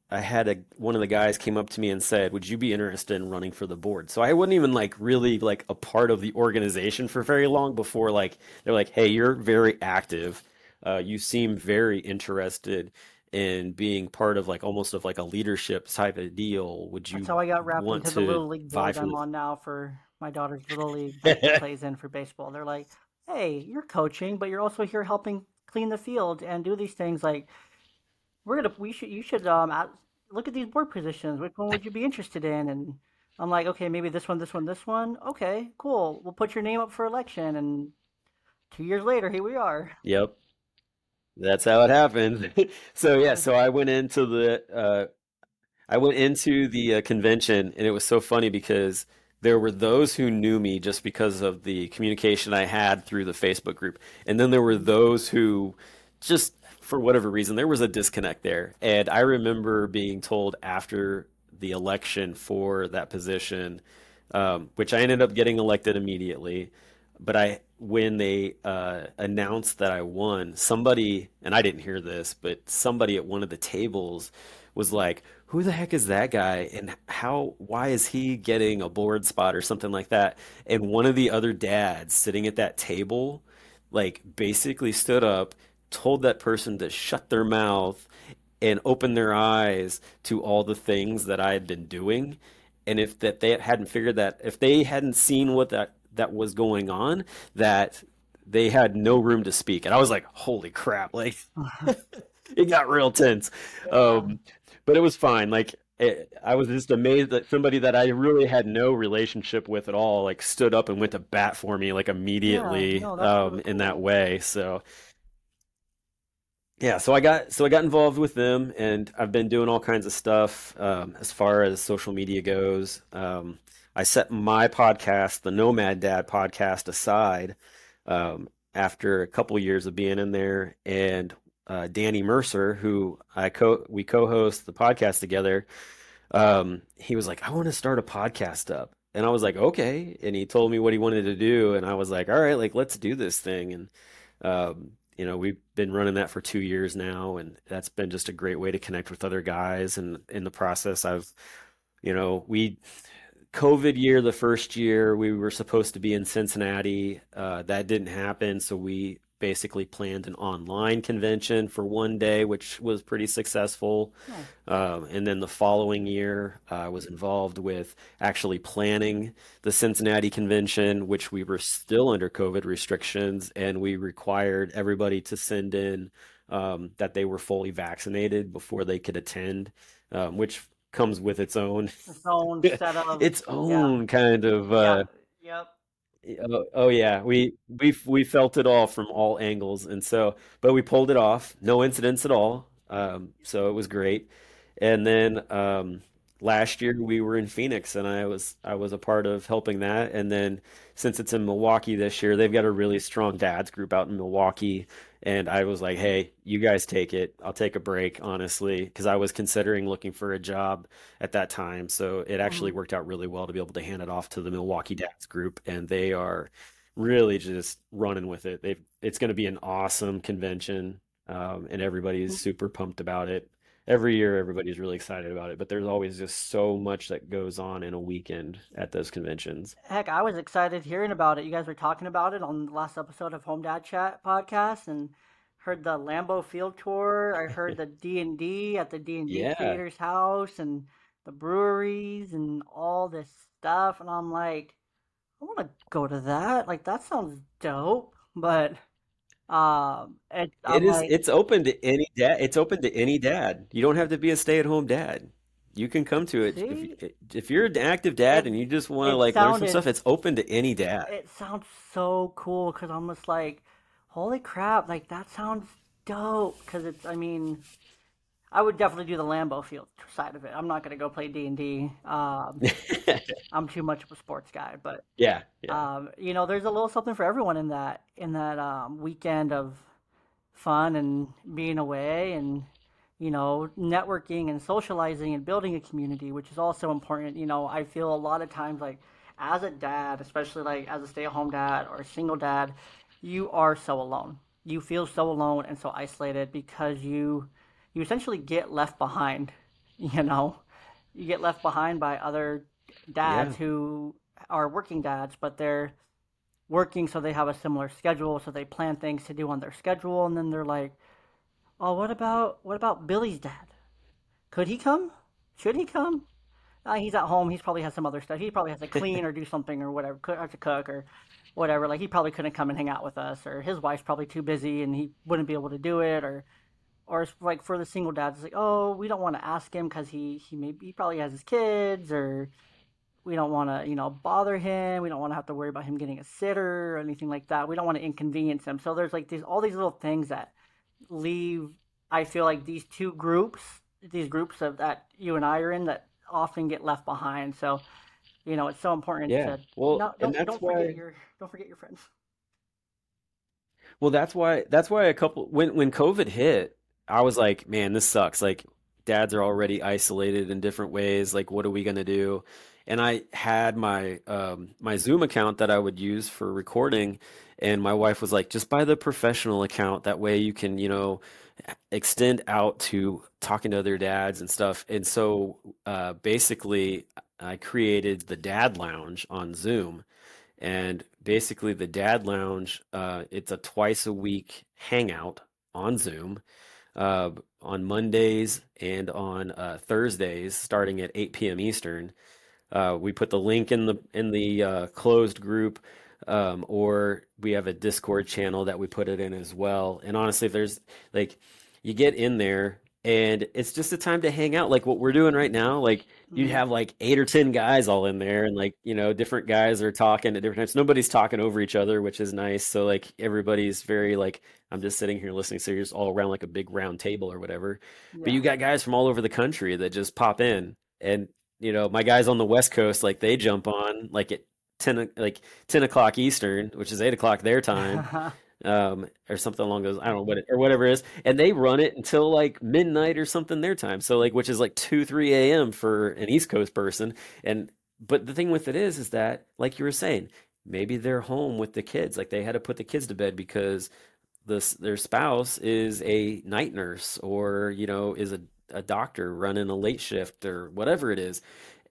I had a one of the guys came up to me and said, "Would you be interested in running for the board?" So I wasn't even like really like a part of the organization for very long before like they're like, "Hey, you're very active. Uh, you seem very interested in being part of like almost of like a leadership type of deal. Would you? That's how I got wrapped into the little league board I'm this?" on now for my daughter's little league that she plays in for baseball. They're like, "Hey, you're coaching, but you're also here helping clean the field and do these things. Like, we're gonna, we should, you should um look at these board positions. Which one would you be interested in?" And I'm like, "Okay, maybe this one, this one, this one. Okay, cool. We'll put your name up for election." And two years later, here we are. Yep, that's how it happened. So yeah, so I went into the uh, I went into the uh, convention, and it was so funny because there were those who knew me just because of the communication I had through the Facebook group, and then there were those who just for whatever reason there was a disconnect there. And I remember being told after the election for that position, um, which I ended up getting elected immediately, but I when they uh, announced that I won, somebody and I didn't hear this, but somebody at one of the tables was like, "Who the heck is that guy? And how? Why is he getting a board spot or something like that?" And one of the other dads sitting at that table, like, basically stood up, told that person to shut their mouth and open their eyes to all the things that I had been doing. And if that they hadn't figured that, if they hadn't seen what that that was going on, that they had no room to speak. And I was like, holy crap, like it got real tense. Um, but it was fine. Like it, I was just amazed that somebody that I really had no relationship with at all, like stood up and went to bat for me like Yeah, immediately no, um, really in that way. So yeah, so I got so I got involved with them, and I've been doing all kinds of stuff um, as far as social media goes. Um, I set my podcast, the Nomad Dad podcast, aside um, after a couple years of being in there, and uh, Danny Mercer, who I co we co-host the podcast together, um, he was like, "I want to start a podcast up," and I was like, "Okay," and he told me what he wanted to do, and I was like, "All right, like let's do this thing," and um, you know, we've been running that for two years now, and that's been just a great way to connect with other guys. And in the process, I've, you know, we COVID year, the first year, we were supposed to be in Cincinnati. Uh, that didn't happen, so we basically planned an online convention for one day, which was pretty successful. Nice. Um, and then the following year, uh, I was involved with actually planning the Cincinnati convention, which we were still under COVID restrictions, and we required everybody to send in um, that they were fully vaccinated before they could attend, um, which comes with its own Its own set of, its yeah, kind of uh, yep. Oh, oh yeah, we we we felt it all from all angles, and so but we pulled it off, no incidents at all. Um, so it was great. And then um, last year we were in Phoenix, and I was I was a part of helping that. And then since it's in Milwaukee this year, they've got a really strong dads group out in Milwaukee. And I was like, hey, you guys take it. I'll take a break, honestly, because I was considering looking for a job at that time. So it actually hmm worked out really well to be able to hand it off to the Milwaukee Dads group, and they are really just running with it. They've it's going to be an awesome convention, um, and everybody's super pumped about it. Every year, everybody's really excited about it, but there's always just so much that goes on in a weekend at those conventions. Heck, I was excited hearing about it. You guys were talking about it on the last episode of Home Dad Chat podcast, and heard the Lambeau Field tour. I heard the D and D at the D and D Yeah. creators house, and the breweries, and all this stuff. And I'm like, I want to go to that. Like that sounds dope. But Um, it, It I'm is like, it's open to any dad. It's open to any dad. You don't have to be a stay-at-home dad. You can come to it if if you're an active dad it and you just want to like learn some stuff, it's open to any dad. it sounds so cool because I'm just like, holy crap, like that sounds dope. Because it's, I mean, I would definitely do the Lambeau Field side of it. I'm not gonna go play D and D. Um, I'm too much of a sports guy, but Yeah, yeah. um, you know, there's a little something for everyone in that in that um, weekend of fun and being away and you know networking and socializing and building a community, which is also important. You know, I feel a lot of times like as a dad, especially like as a stay-at-home dad or a single dad, you are so alone. You feel so alone and so isolated because you you essentially get left behind. You know, you get left behind by other dads Yeah. who are working dads, but they're working so they have a similar schedule, so they plan things to do on their schedule, and then they're like, "Oh, what about what about Billy's dad? Could he come? Should he come? Uh, he's at home. He's probably has some other stuff. He probably has to clean or do something or whatever, have to cook or whatever. Like he probably couldn't come and hang out with us, or his wife's probably too busy and he wouldn't be able to do it, or or like for the single dads, it's like, oh, we don't want to ask him because he he maybe he probably has his kids, or we don't want to you know bother him. We don't want to have to worry about him getting a sitter or anything like that. We don't want to inconvenience him. So there's like these all these little things that leave. I feel like these two groups, these groups of that you and I are in, that often get left behind. So you know it's so important Yeah. to Well, no don't don't forget why your don't forget your friends. Well, that's why that's why a couple when when COVID hit, I was like, man, this sucks. Like dads are already isolated in different ways. Like what are we gonna do? And I had my um my Zoom account that I would use for recording, and my wife was like, just buy the professional account. That way you can, you know, extend out to talking to other dads and stuff. And so uh basically I created the Dad Lounge on Zoom and basically, the Dad Lounge, uh, it's a twice a week hangout on Zoom, uh, on Mondays and on uh, Thursdays, starting at 8 p.m. Eastern. Uh, we put the link in the in the uh, closed group, um, or we have a Discord channel that we put it in as well. And honestly, if there's like you get in there and it's just a time to hang out, like what we're doing right now. Like you Mm-hmm. have like eight or ten guys all in there, and like you know, different guys are talking at different times. Nobody's talking over each other, which is nice. So like everybody's very like I'm just sitting here listening. So you're just all around like a big round table or whatever. But you got guys from all over the country that just pop in, and you know, my guys on the West Coast, like they jump on like at ten o- like ten o'clock Eastern, which is eight o'clock their time um, or something along those, I don't know what it, or whatever it is, and they run it until like midnight or something their time. So like, which is like two, three a.m. for an East Coast person. And but the thing with it is, is that like you were saying, maybe they're home with the kids, like they had to put the kids to bed because this their spouse is a night nurse or you know is a a doctor running a late shift or whatever it is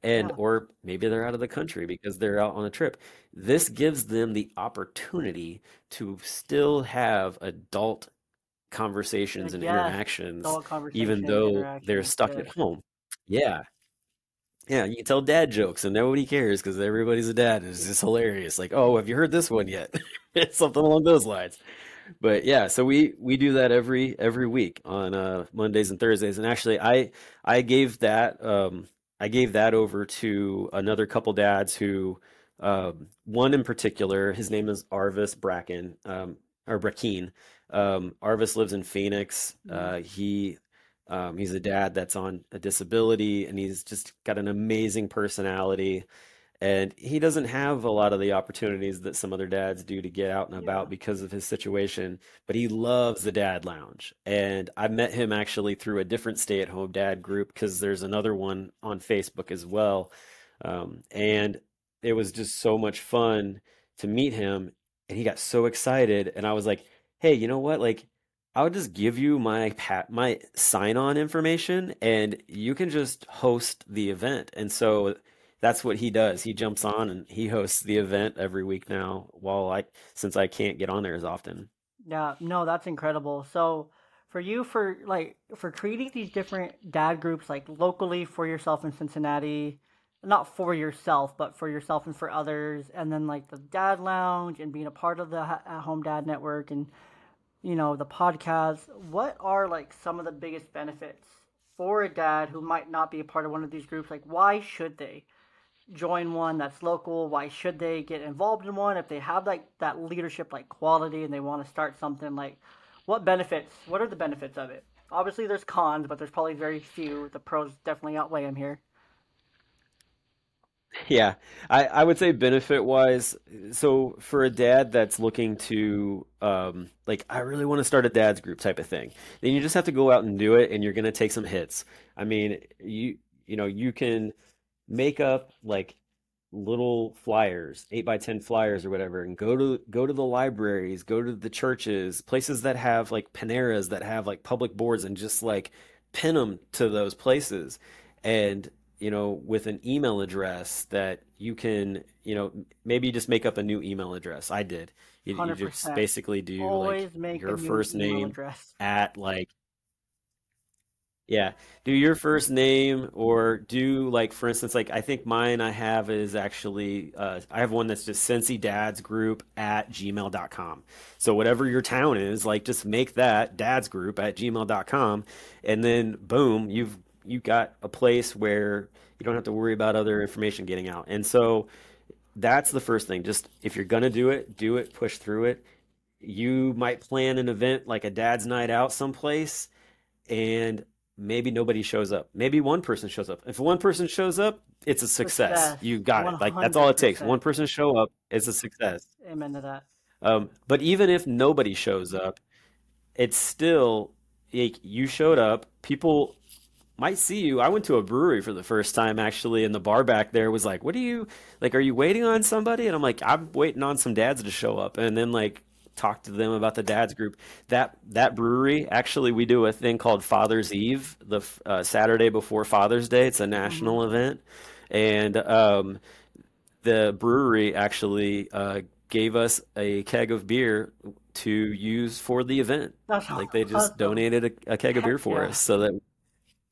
and yeah. or maybe they're out of the country because they're out on a trip. This gives them the opportunity to still have adult conversations and yes, interactions adult even though they're stuck at home. Yeah. Yeah you tell dad jokes and nobody cares because everybody's a dad and it's just hilarious like oh have you heard this one yet? It's something along those lines. But yeah, so we we do that every every week on uh Mondays and Thursdays. And actually I I gave that um I gave that over to another couple dads who um one in particular, his name is Arvis Bracken, um or Brackeen. Um Arvis lives in Phoenix. Mm-hmm. Uh he um he's a dad that's on a disability and he's just got an amazing personality and he doesn't have a lot of the opportunities that some other dads do to get out and about Yeah. because of his situation, but he loves the dad lounge. And I met him actually through a different stay-at-home dad group because there's another one on Facebook as well. Um, and it was just so much fun to meet him. And he got so excited. And I was like, hey, you know what? Like, I'll just give you my pat my sign-on information and you can just host the event. And so that's what he does. He jumps on and he hosts the event every week now while I since I can't get on there as often. Yeah, no, that's incredible. So for you for like for creating these different dad groups like locally for yourself in Cincinnati, not for yourself, but for yourself and for others, and then like the dad lounge and being a part of the at home dad network and you know, the podcast, what are like some of the biggest benefits for a dad who might not be a part of one of these groups? Like, why should they join one that's local? Why should they get involved in one if they have like that leadership like quality and they want to start something? Like, what benefits? What are the benefits of it? Obviously, there's cons, but there's probably very few. The pros definitely outweigh them here. Yeah, I, I would say benefit wise, so for a dad that's looking to um like I really want to start a dad's group type of thing, then you just have to go out and do it and you're gonna take some hits. I mean, you you know, you can make up like little flyers, eight by ten flyers or whatever, and go to go to the libraries, go to the churches, places that have like Paneras that have like public boards and just like pin them to those places. And you know, with an email address that you can, you know, maybe you just make up a new email address. I did. You, you just basically do like Always make your first name address. at like yeah, do your first name or do like for instance like I think mine I have is actually uh, I have one that's just Cincy Dads Group at gmail dot com. So whatever your town is, like just make that dads group at gmail dot com, and then boom, you've you got a place where you don't have to worry about other information getting out. And so that's the first thing. Just if you're gonna do it, do it, push through it. You might plan an event like a dad's night out someplace and maybe nobody shows up. Maybe one person shows up. If one person shows up, it's a success. Success. You got it. Like that's all it takes. One person show up, it's a success. Amen to that. Um, but even if nobody shows up, it's still like you showed up. People might see you. I went to a brewery for the first time actually, and the bar back there was like, "What are you like? Are you waiting on somebody?" And I'm like, "I'm waiting on some dads to show up." And then like talk to them about the dads group. That that brewery actually, we do a thing called Father's Eve, the uh, Saturday before Father's Day. It's a national event, and um, the brewery actually uh, gave us a keg of beer to use for the event. That's Like they just awesome. donated a, a keg of beer for yeah. us, so that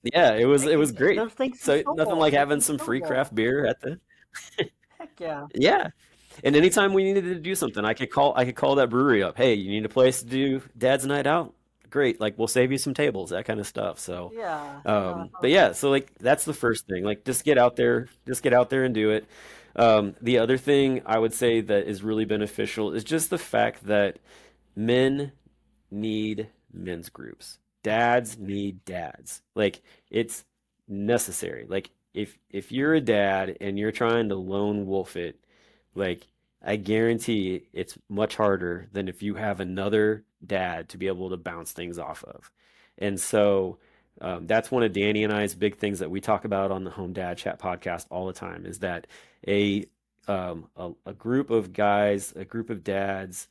yeah, it was it was great. are So nothing like having some free craft beer at the Heck yeah. yeah. And anytime we needed to do something, I could call I could call that brewery up. Hey, you need a place to do Dad's Night Out? Great. Like we'll save you some tables, that kind of stuff. So Yeah. Um, that's but yeah, so like that's the first thing. Like just get out there, just get out there and do it. Um, the other thing I would say that is really beneficial is just the fact that men need men's groups. Dads need dads. Like it's necessary. Like if if you're a dad and you're trying to lone wolf it, like I guarantee it's much harder than if you have another dad to be able to bounce things off of. And so um, that's one of Danny and I's big things that we talk about on the Home Dad Chat podcast all the time is that a um, a, a group of guys, a group of dads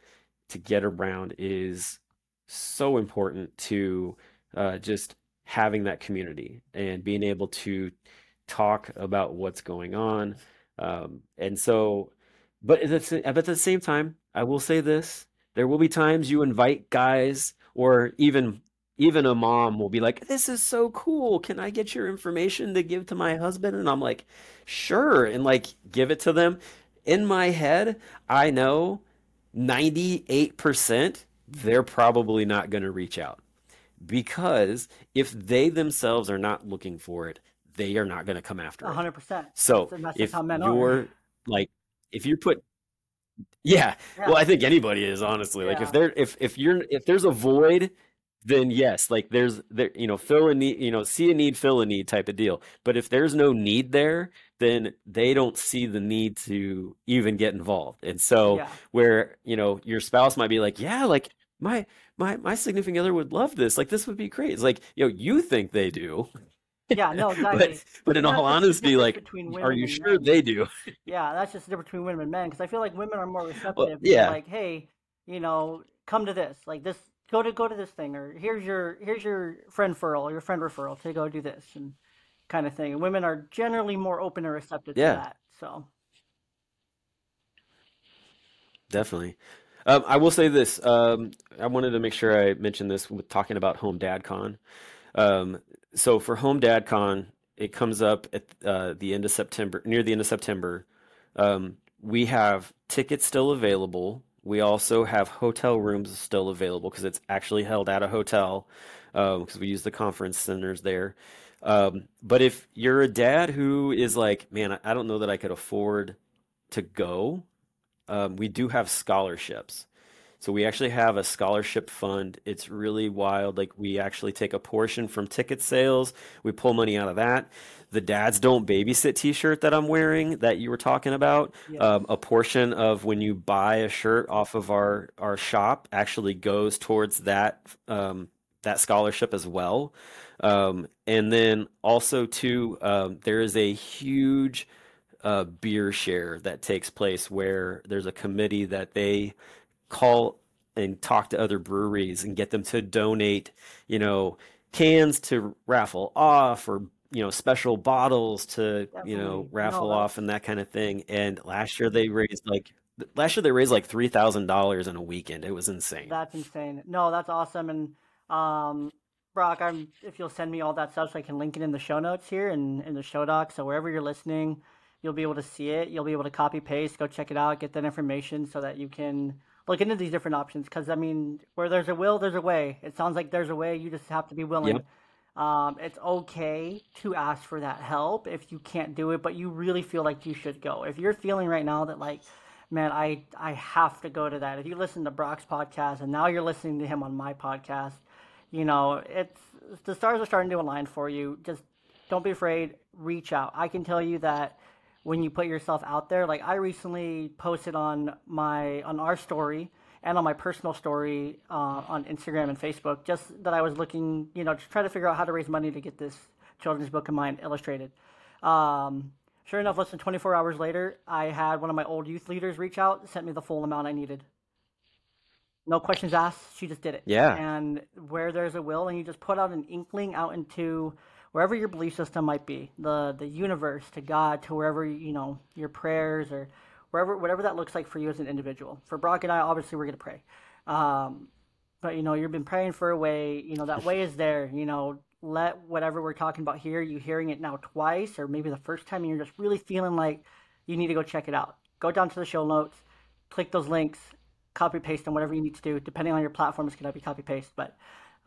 to get around is so important to uh, just having that community and being able to talk about what's going on. Um, and so, but at the, but at the same time, I will say this, there will be times you invite guys or even even a mom will be like, "This is so cool. Can I get your information to give to my husband?" And I'm like, "Sure." And like give it to them. In my head, I know 98% they're probably not going to reach out because if they themselves are not looking for it, they are not going to come after it. hundred percent. So that's just if how men are. you're like, if you put, yeah, Yeah. well, I think anybody is honestly like if Yeah. there if if you're if there's a void, then yes, like there's there you know fill a need you know see a need fill a need type of deal. But if there's no need there, then they don't see the need to even get involved. And so Yeah. where you know your spouse might be like, yeah, like my my my significant other would love this. Like this would be great. It's like you know you think they do, Yeah. No. but Exactly. but And in all that's just the honesty, like are you sure men. they do? Yeah, that's just the difference between women and men because I feel like women are more receptive. They're yeah. like, hey, you know, come to this, like this, go to go to this thing, or here's your here's your friend referral, your friend referral to go do this, and kind of thing. And women are generally more open and receptive to Yeah, that. So definitely. Um, I will say this. Um, I wanted to make sure I mentioned this with talking about Home Dad Con. Um, so for Home Dad Con, it comes up at uh, the end of September, near the end of September. Um, we have tickets still available. We also have hotel rooms still available because it's actually held at a hotel because we use the conference centers there. Um, but if you're a dad who is like, man, I I don't know that I could afford to go, um, we do have scholarships. So we actually have a scholarship fund. It's really wild. Like we actually take a portion from ticket sales. We pull money out of that. The dads don't babysit t-shirt that I'm wearing that you were talking about. Yes. Um, a portion of when you buy a shirt off of our our shop actually goes towards that um, that scholarship as well. Um, and then also too, um, there is a huge uh, beer share that takes place where there's a committee that they call and talk to other breweries and get them to donate, you know, cans to raffle off or, you know, special bottles to, you know, Definitely. No, raffle off and that kind of thing. And last year they raised like last year they raised like $3,000 in a weekend. It was insane. that's insane. No, that's awesome. And um, Brock, I'm if you'll send me all that stuff so I can link it in the show notes here and in the show doc. So wherever you're listening, you'll be able to see it. You'll be able to copy paste, go check it out, get that information so that you can look into these different options. Because I mean, where there's a will, there's a way. It sounds like there's a way. You just have to be willing. Yep. Um, it's okay to ask for that help if you can't do it, but you really feel like you should go. If you're feeling right now that like, man, I I have to go to that. If you listen to Brock's podcast and now you're listening to him on my podcast, you know, it's the stars are starting to align for you. Just don't be afraid. Reach out. I can tell you that when you put yourself out there, like I recently posted on my on our story and on my personal story uh, on Instagram and Facebook, just that I was looking, you know, to try to figure out how to raise money to get this children's book of mine illustrated. Um, sure enough, less than 24 hours later, I had one of my old youth leaders reach out, sent me the full amount I needed. No questions asked. She just did it. Yeah. And where there's a will, and you just put out an inkling out into wherever your belief system might be, the the universe, to God, to wherever you know your prayers or wherever whatever that looks like for you as an individual. For Brock and I, obviously, we're gonna pray. Um, but you know, you've been praying for a way. You know that way is there. You know, let whatever we're talking about here, you hearing it now twice, or maybe the first time, and you're just really feeling like you need to go check it out. Go down to the show notes, click those links, copy paste them, whatever you need to do. Depending on your platform, it's gonna be copy paste, but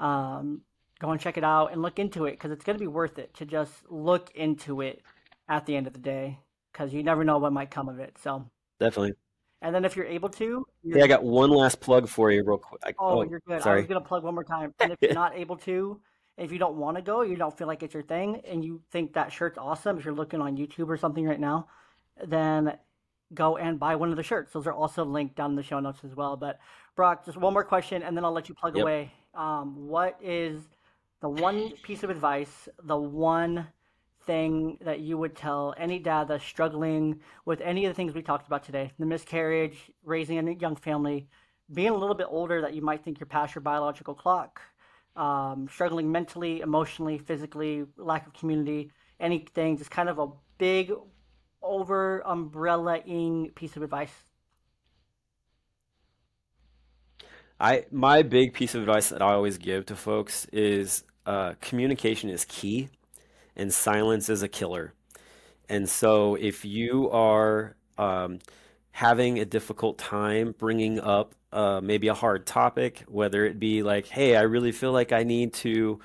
um, go and check it out and look into it because it's gonna be worth it to just look into it at the end of the day because you never know what might come of it. So, Definitely. and then if you're able to, Hey, you're I got one last plug for you real quick. I, Oh, oh, you're good. I was sorry. gonna plug one more time. And if you're not able to, if you don't want to go, you don't feel like it's your thing, and you think that shirt's awesome, if you're looking on YouTube or something right now, then go and buy one of the shirts. Those are also linked down in the show notes as well. But Brock, just one more question, and then I'll let you plug Yep. away. Um, what is the one piece of advice, the one thing that you would tell any dad that's struggling with any of the things we talked about today the miscarriage, raising a young family, being a little bit older that you might think you're past your biological clock, um, struggling mentally, emotionally, physically, lack of community, anything, just kind of a big over umbrella-ing piece of advice. I my big piece of advice that I always give to folks is uh, communication is key and silence is a killer. And so if you are um, having a difficult time bringing up uh, maybe a hard topic, whether it be like, hey, I really feel like I need to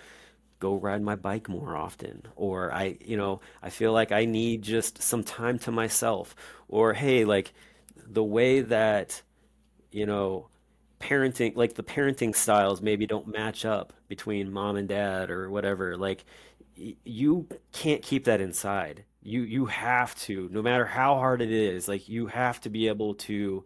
go ride my bike more often, or I, you know, I feel like I need just some time to myself, or hey, like the way that you know, parenting, like the parenting styles maybe don't match up between mom and dad or whatever. Like y- you can't keep that inside. You you have to, no matter how hard it is, like you have to be able to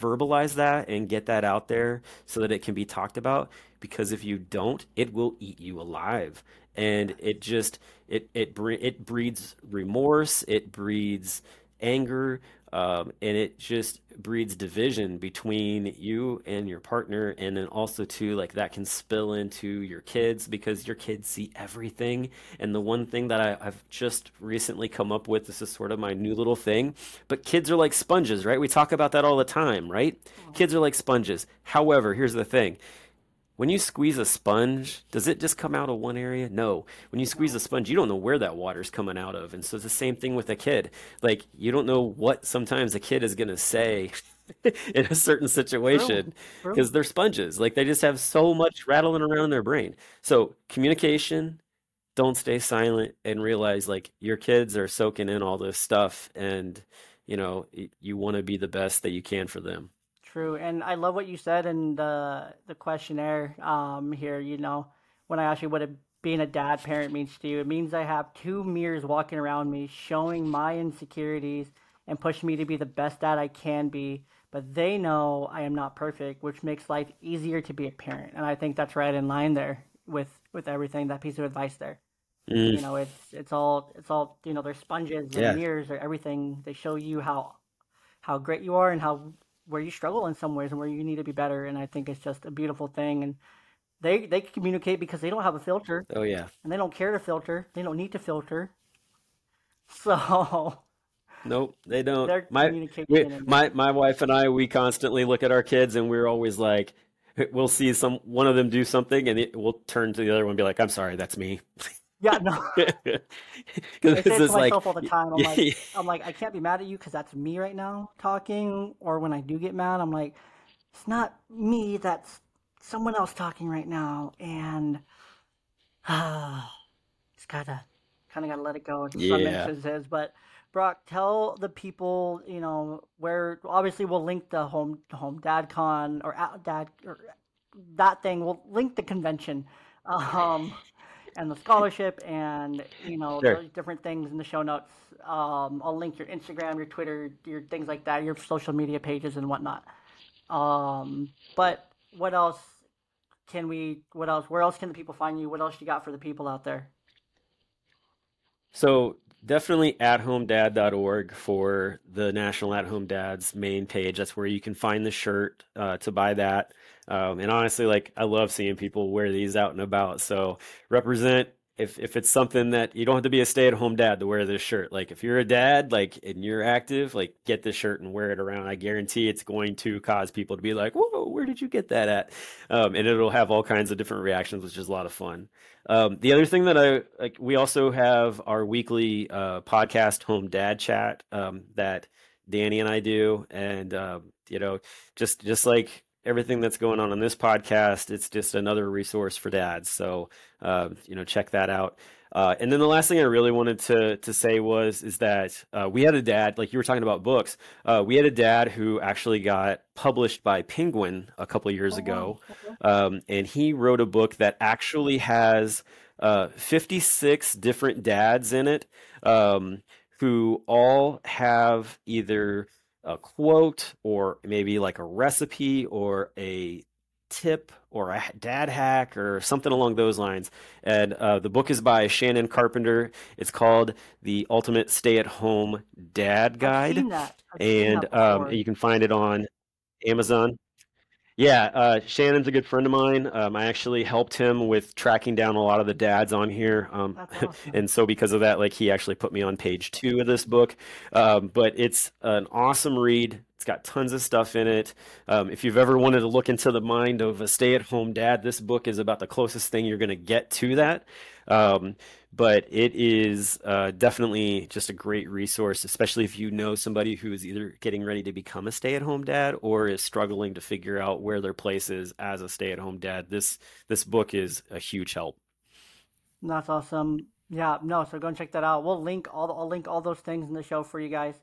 verbalize that and get that out there so that it can be talked about because if you don't it will eat you alive and it just it it it breeds remorse it breeds anger um, and it just breeds division between you and your partner and then also too like that can spill into your kids because your kids see everything. And the one thing that I, I've just recently come up with this is sort of my new little thing but kids are like sponges right? We talk about that all the time right? Kids are like sponges. However here's the thing when you squeeze a sponge, does it just come out of one area? No. When you squeeze a sponge, you don't know where that water's coming out of. And so it's the same thing with a kid. Like, you don't know what sometimes a kid is going to say in a certain situation because they're sponges. Like they just have so much rattling around their brain. So communication, don't stay silent and realize like your kids are soaking in all this stuff and you know you want to be the best that you can for them. True, and I love what you said in the the questionnaire um here, you know, when I asked you what a, being a dad parent means to you, it means I have two mirrors walking around me showing my insecurities and pushing me to be the best dad I can be, but they know I am not perfect, which makes life easier to be a parent. And I think that's right in line there with with everything, that piece of advice there. Mm, You know, it's it's all it's all, you know, they're sponges and yeah. mirrors or everything. They show you how how great you are and how where you struggle in some ways and where you need to be better. And I think it's just a beautiful thing. And they they communicate because they don't have a filter Oh yeah. and they don't care to filter. They don't need to filter. So Nope, they don't. My we, my my wife and I, we constantly look at our kids, and we're always like, we'll see some one of them do something, and it, we'll turn to the other one and be like, "I'm sorry, that's me," yeah, no. because I say it to just like, myself all the time. I'm like I'm like I can't be mad at you because that's me right now talking. Or when I do get mad, I'm like it's not me. That's someone else talking right now. And Ah, just gotta kind of gotta let it go in some yeah. instances. But Brock, tell the people, you know, where obviously we'll link the home home dad con or dad or that thing. We'll link the convention, um, and the scholarship, and you know Sure. different things in the show notes. Um, I'll link your Instagram, your Twitter, your things like that, your social media pages and whatnot. Um, but what else can we? What else? Where else can the people find you? What else you got for the people out there? So definitely athomedad.org for the National At Home Dads main page. That's where you can find the shirt uh, to buy that. Um, and honestly, like I love seeing people wear these out and about. So represent if if it's something that you don't have to be a stay-at-home dad to wear this shirt. Like if you're a dad, like and you're active, like get this shirt and wear it around. I guarantee it's going to cause people to be like, "Whoa, where did you get that at?" Um, and it'll have all kinds of different reactions, which is a lot of fun. Um, the other thing that I like, we also have our weekly uh, podcast, Home Dad Chat, um, that Danny and I do, and um, you know, just just like everything that's going on on this podcast, it's just another resource for dads. So, uh, you know, check that out. Uh, and then the last thing I really wanted to to say was is that uh, we had a dad, like you were talking about books. Uh, we had a dad who actually got published by Penguin a couple of years Oh ago, um, and he wrote a book that actually has uh, 56 different dads in it, um, who all have either a quote or maybe like a recipe or a tip or a dad hack or something along those lines. And uh, the book is by Shannon Carpenter. It's called The Ultimate Stay-at-Home Dad I've Guide, seen that. I've seen and um, you can find it on Amazon. Yeah, uh, Shannon's a good friend of mine. Um, I actually helped him with tracking down a lot of the dads on here. Um, awesome. and so because of that, like he actually put me on page two of this book. Um, but it's an awesome read. It's got tons of stuff in it. Um, if you've ever wanted to look into the mind of a stay-at-home dad, this book is about the closest thing you're going to get to that. But it is uh, definitely just a great resource, especially if you know somebody who is either getting ready to become a stay-at-home dad or is struggling to figure out where their place is as a stay-at-home dad. This this book is a huge help. That's awesome. Yeah, no, so go and check that out. We'll link all the, I'll link all those things in the show for you guys.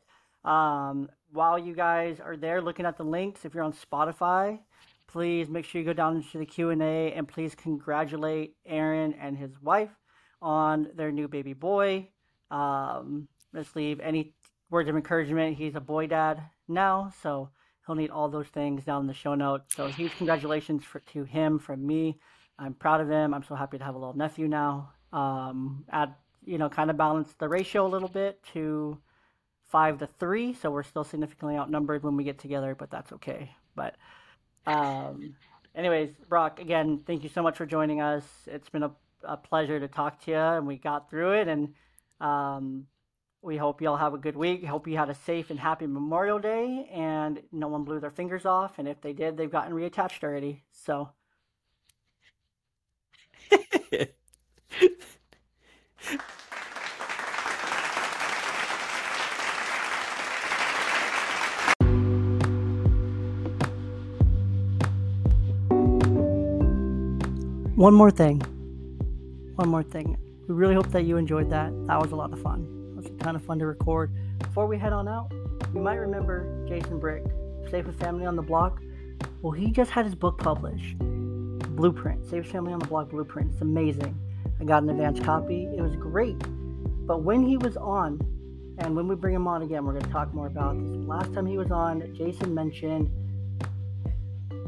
Um, while you guys are there looking at the links, if you're on Spotify, please make sure you go down into the Q&A and A and please congratulate Aaron and his wife on their new baby boy. Um, let's leave any words of encouragement. He's a boy dad now, so he'll need all those things down in the show notes. So huge congratulations for, to him from me. I'm proud of him. I'm so happy to have a little nephew now. Um, add, you know, kind of balance the ratio a little bit to five to three, so we're still significantly outnumbered when we get together, but that's okay. But um, anyways, Brock, again, thank you so much for joining us. It's been a, a pleasure to talk to you, and we got through it. And um, we hope you all have a good week. Hope you had a safe and happy Memorial Day, and no one blew their fingers off. And if they did, they've gotten reattached already. So. One more thing. One more thing. We really hope that you enjoyed that. That was a lot of fun. It was kind of fun to record. Before we head on out, you might remember Jason Brick, Safest Family on the Block. Well, he just had his book published. Blueprint, Safest Family on the Block Blueprint. It's amazing. I got an advance copy. It was great. But when he was on, and when we bring him on again, we're going to talk more about this. Last time he was on, Jason mentioned,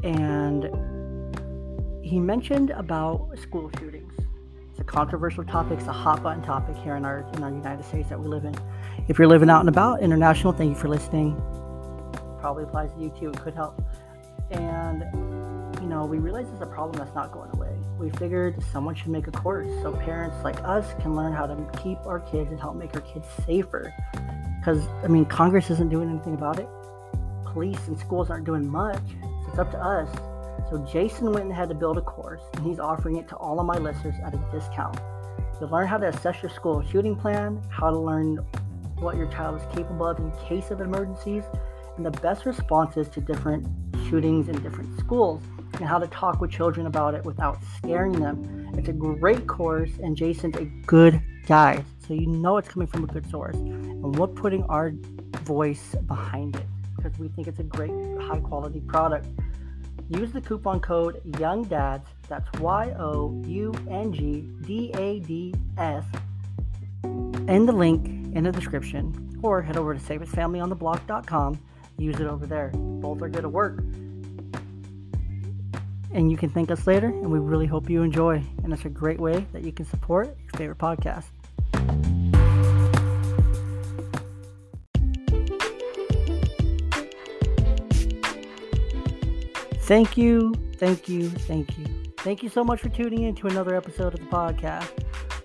and he mentioned about school shootings. A controversial topic. It's a hot button topic here in our in our United States that we live in. If you're living out and about, international, thank you for listening. Probably applies to you too. It could help. And you know, we realize it's a problem that's not going away. We figured someone should make a course so parents like us can learn how to keep our kids and help make our kids safer. Because I mean, Congress isn't doing anything about it. Police and schools aren't doing much. So it's up to us so Jason went and had to build a course, and he's offering it to all of my listeners at a discount. You'll learn how to assess your school shooting plan, how to learn what your child is capable of in case of emergencies, and the best responses to different shootings in different schools, and how to talk with children about it without scaring them. It's a great course, and Jason's a good guy, so you know it's coming from a good source. And we're putting our voice behind it because we think it's a great, high quality product. Use the coupon code YOUNGDADS, that's Y O U N G D A D S, in the link in the description, or head over to safestfamilyontheblock.com. Use it over there. Both are good at work. And you can thank us later, and we really hope you enjoy. And it's a great way that you can support your favorite podcast. Thank you, thank you, thank you. Thank you so much for tuning in to another episode of the podcast.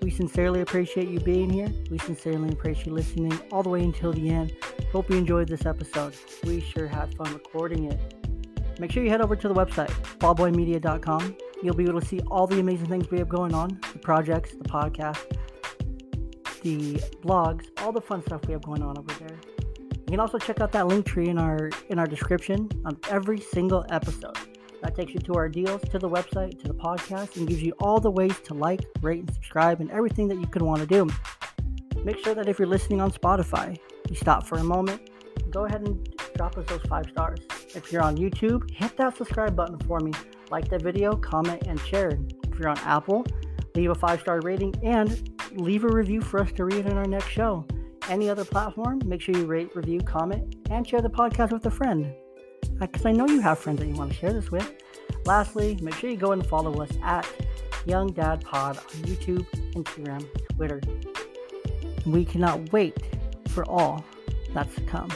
We sincerely appreciate you being here. We sincerely appreciate you listening all the way until the end. Hope you enjoyed this episode. We sure had fun recording it. Make sure you head over to the website, ballboymedia.com. You'll be able to see all the amazing things we have going on the projects, the podcast, the blogs, all the fun stuff we have going on over there. You can also check out that link tree in our in our description on every single episode. That takes you to our deals, to the website, to the podcast, and gives you all the ways to like, rate, and subscribe, and everything that you could want to do. Make sure that if you're listening on Spotify, you stop for a moment, go ahead and drop us those five stars. If you're on YouTube, hit that subscribe button for me. Like the video, comment, and share. If you're on Apple, leave a five star rating and leave a review for us to read in our next show any other platform, make sure you rate, review, comment, and share the podcast with a friend. Uh, because I know you have friends that you want to share this with. Lastly, make sure you go and follow us at Young Dad Pod on YouTube, Instagram, Twitter. we cannot wait for all that's to come.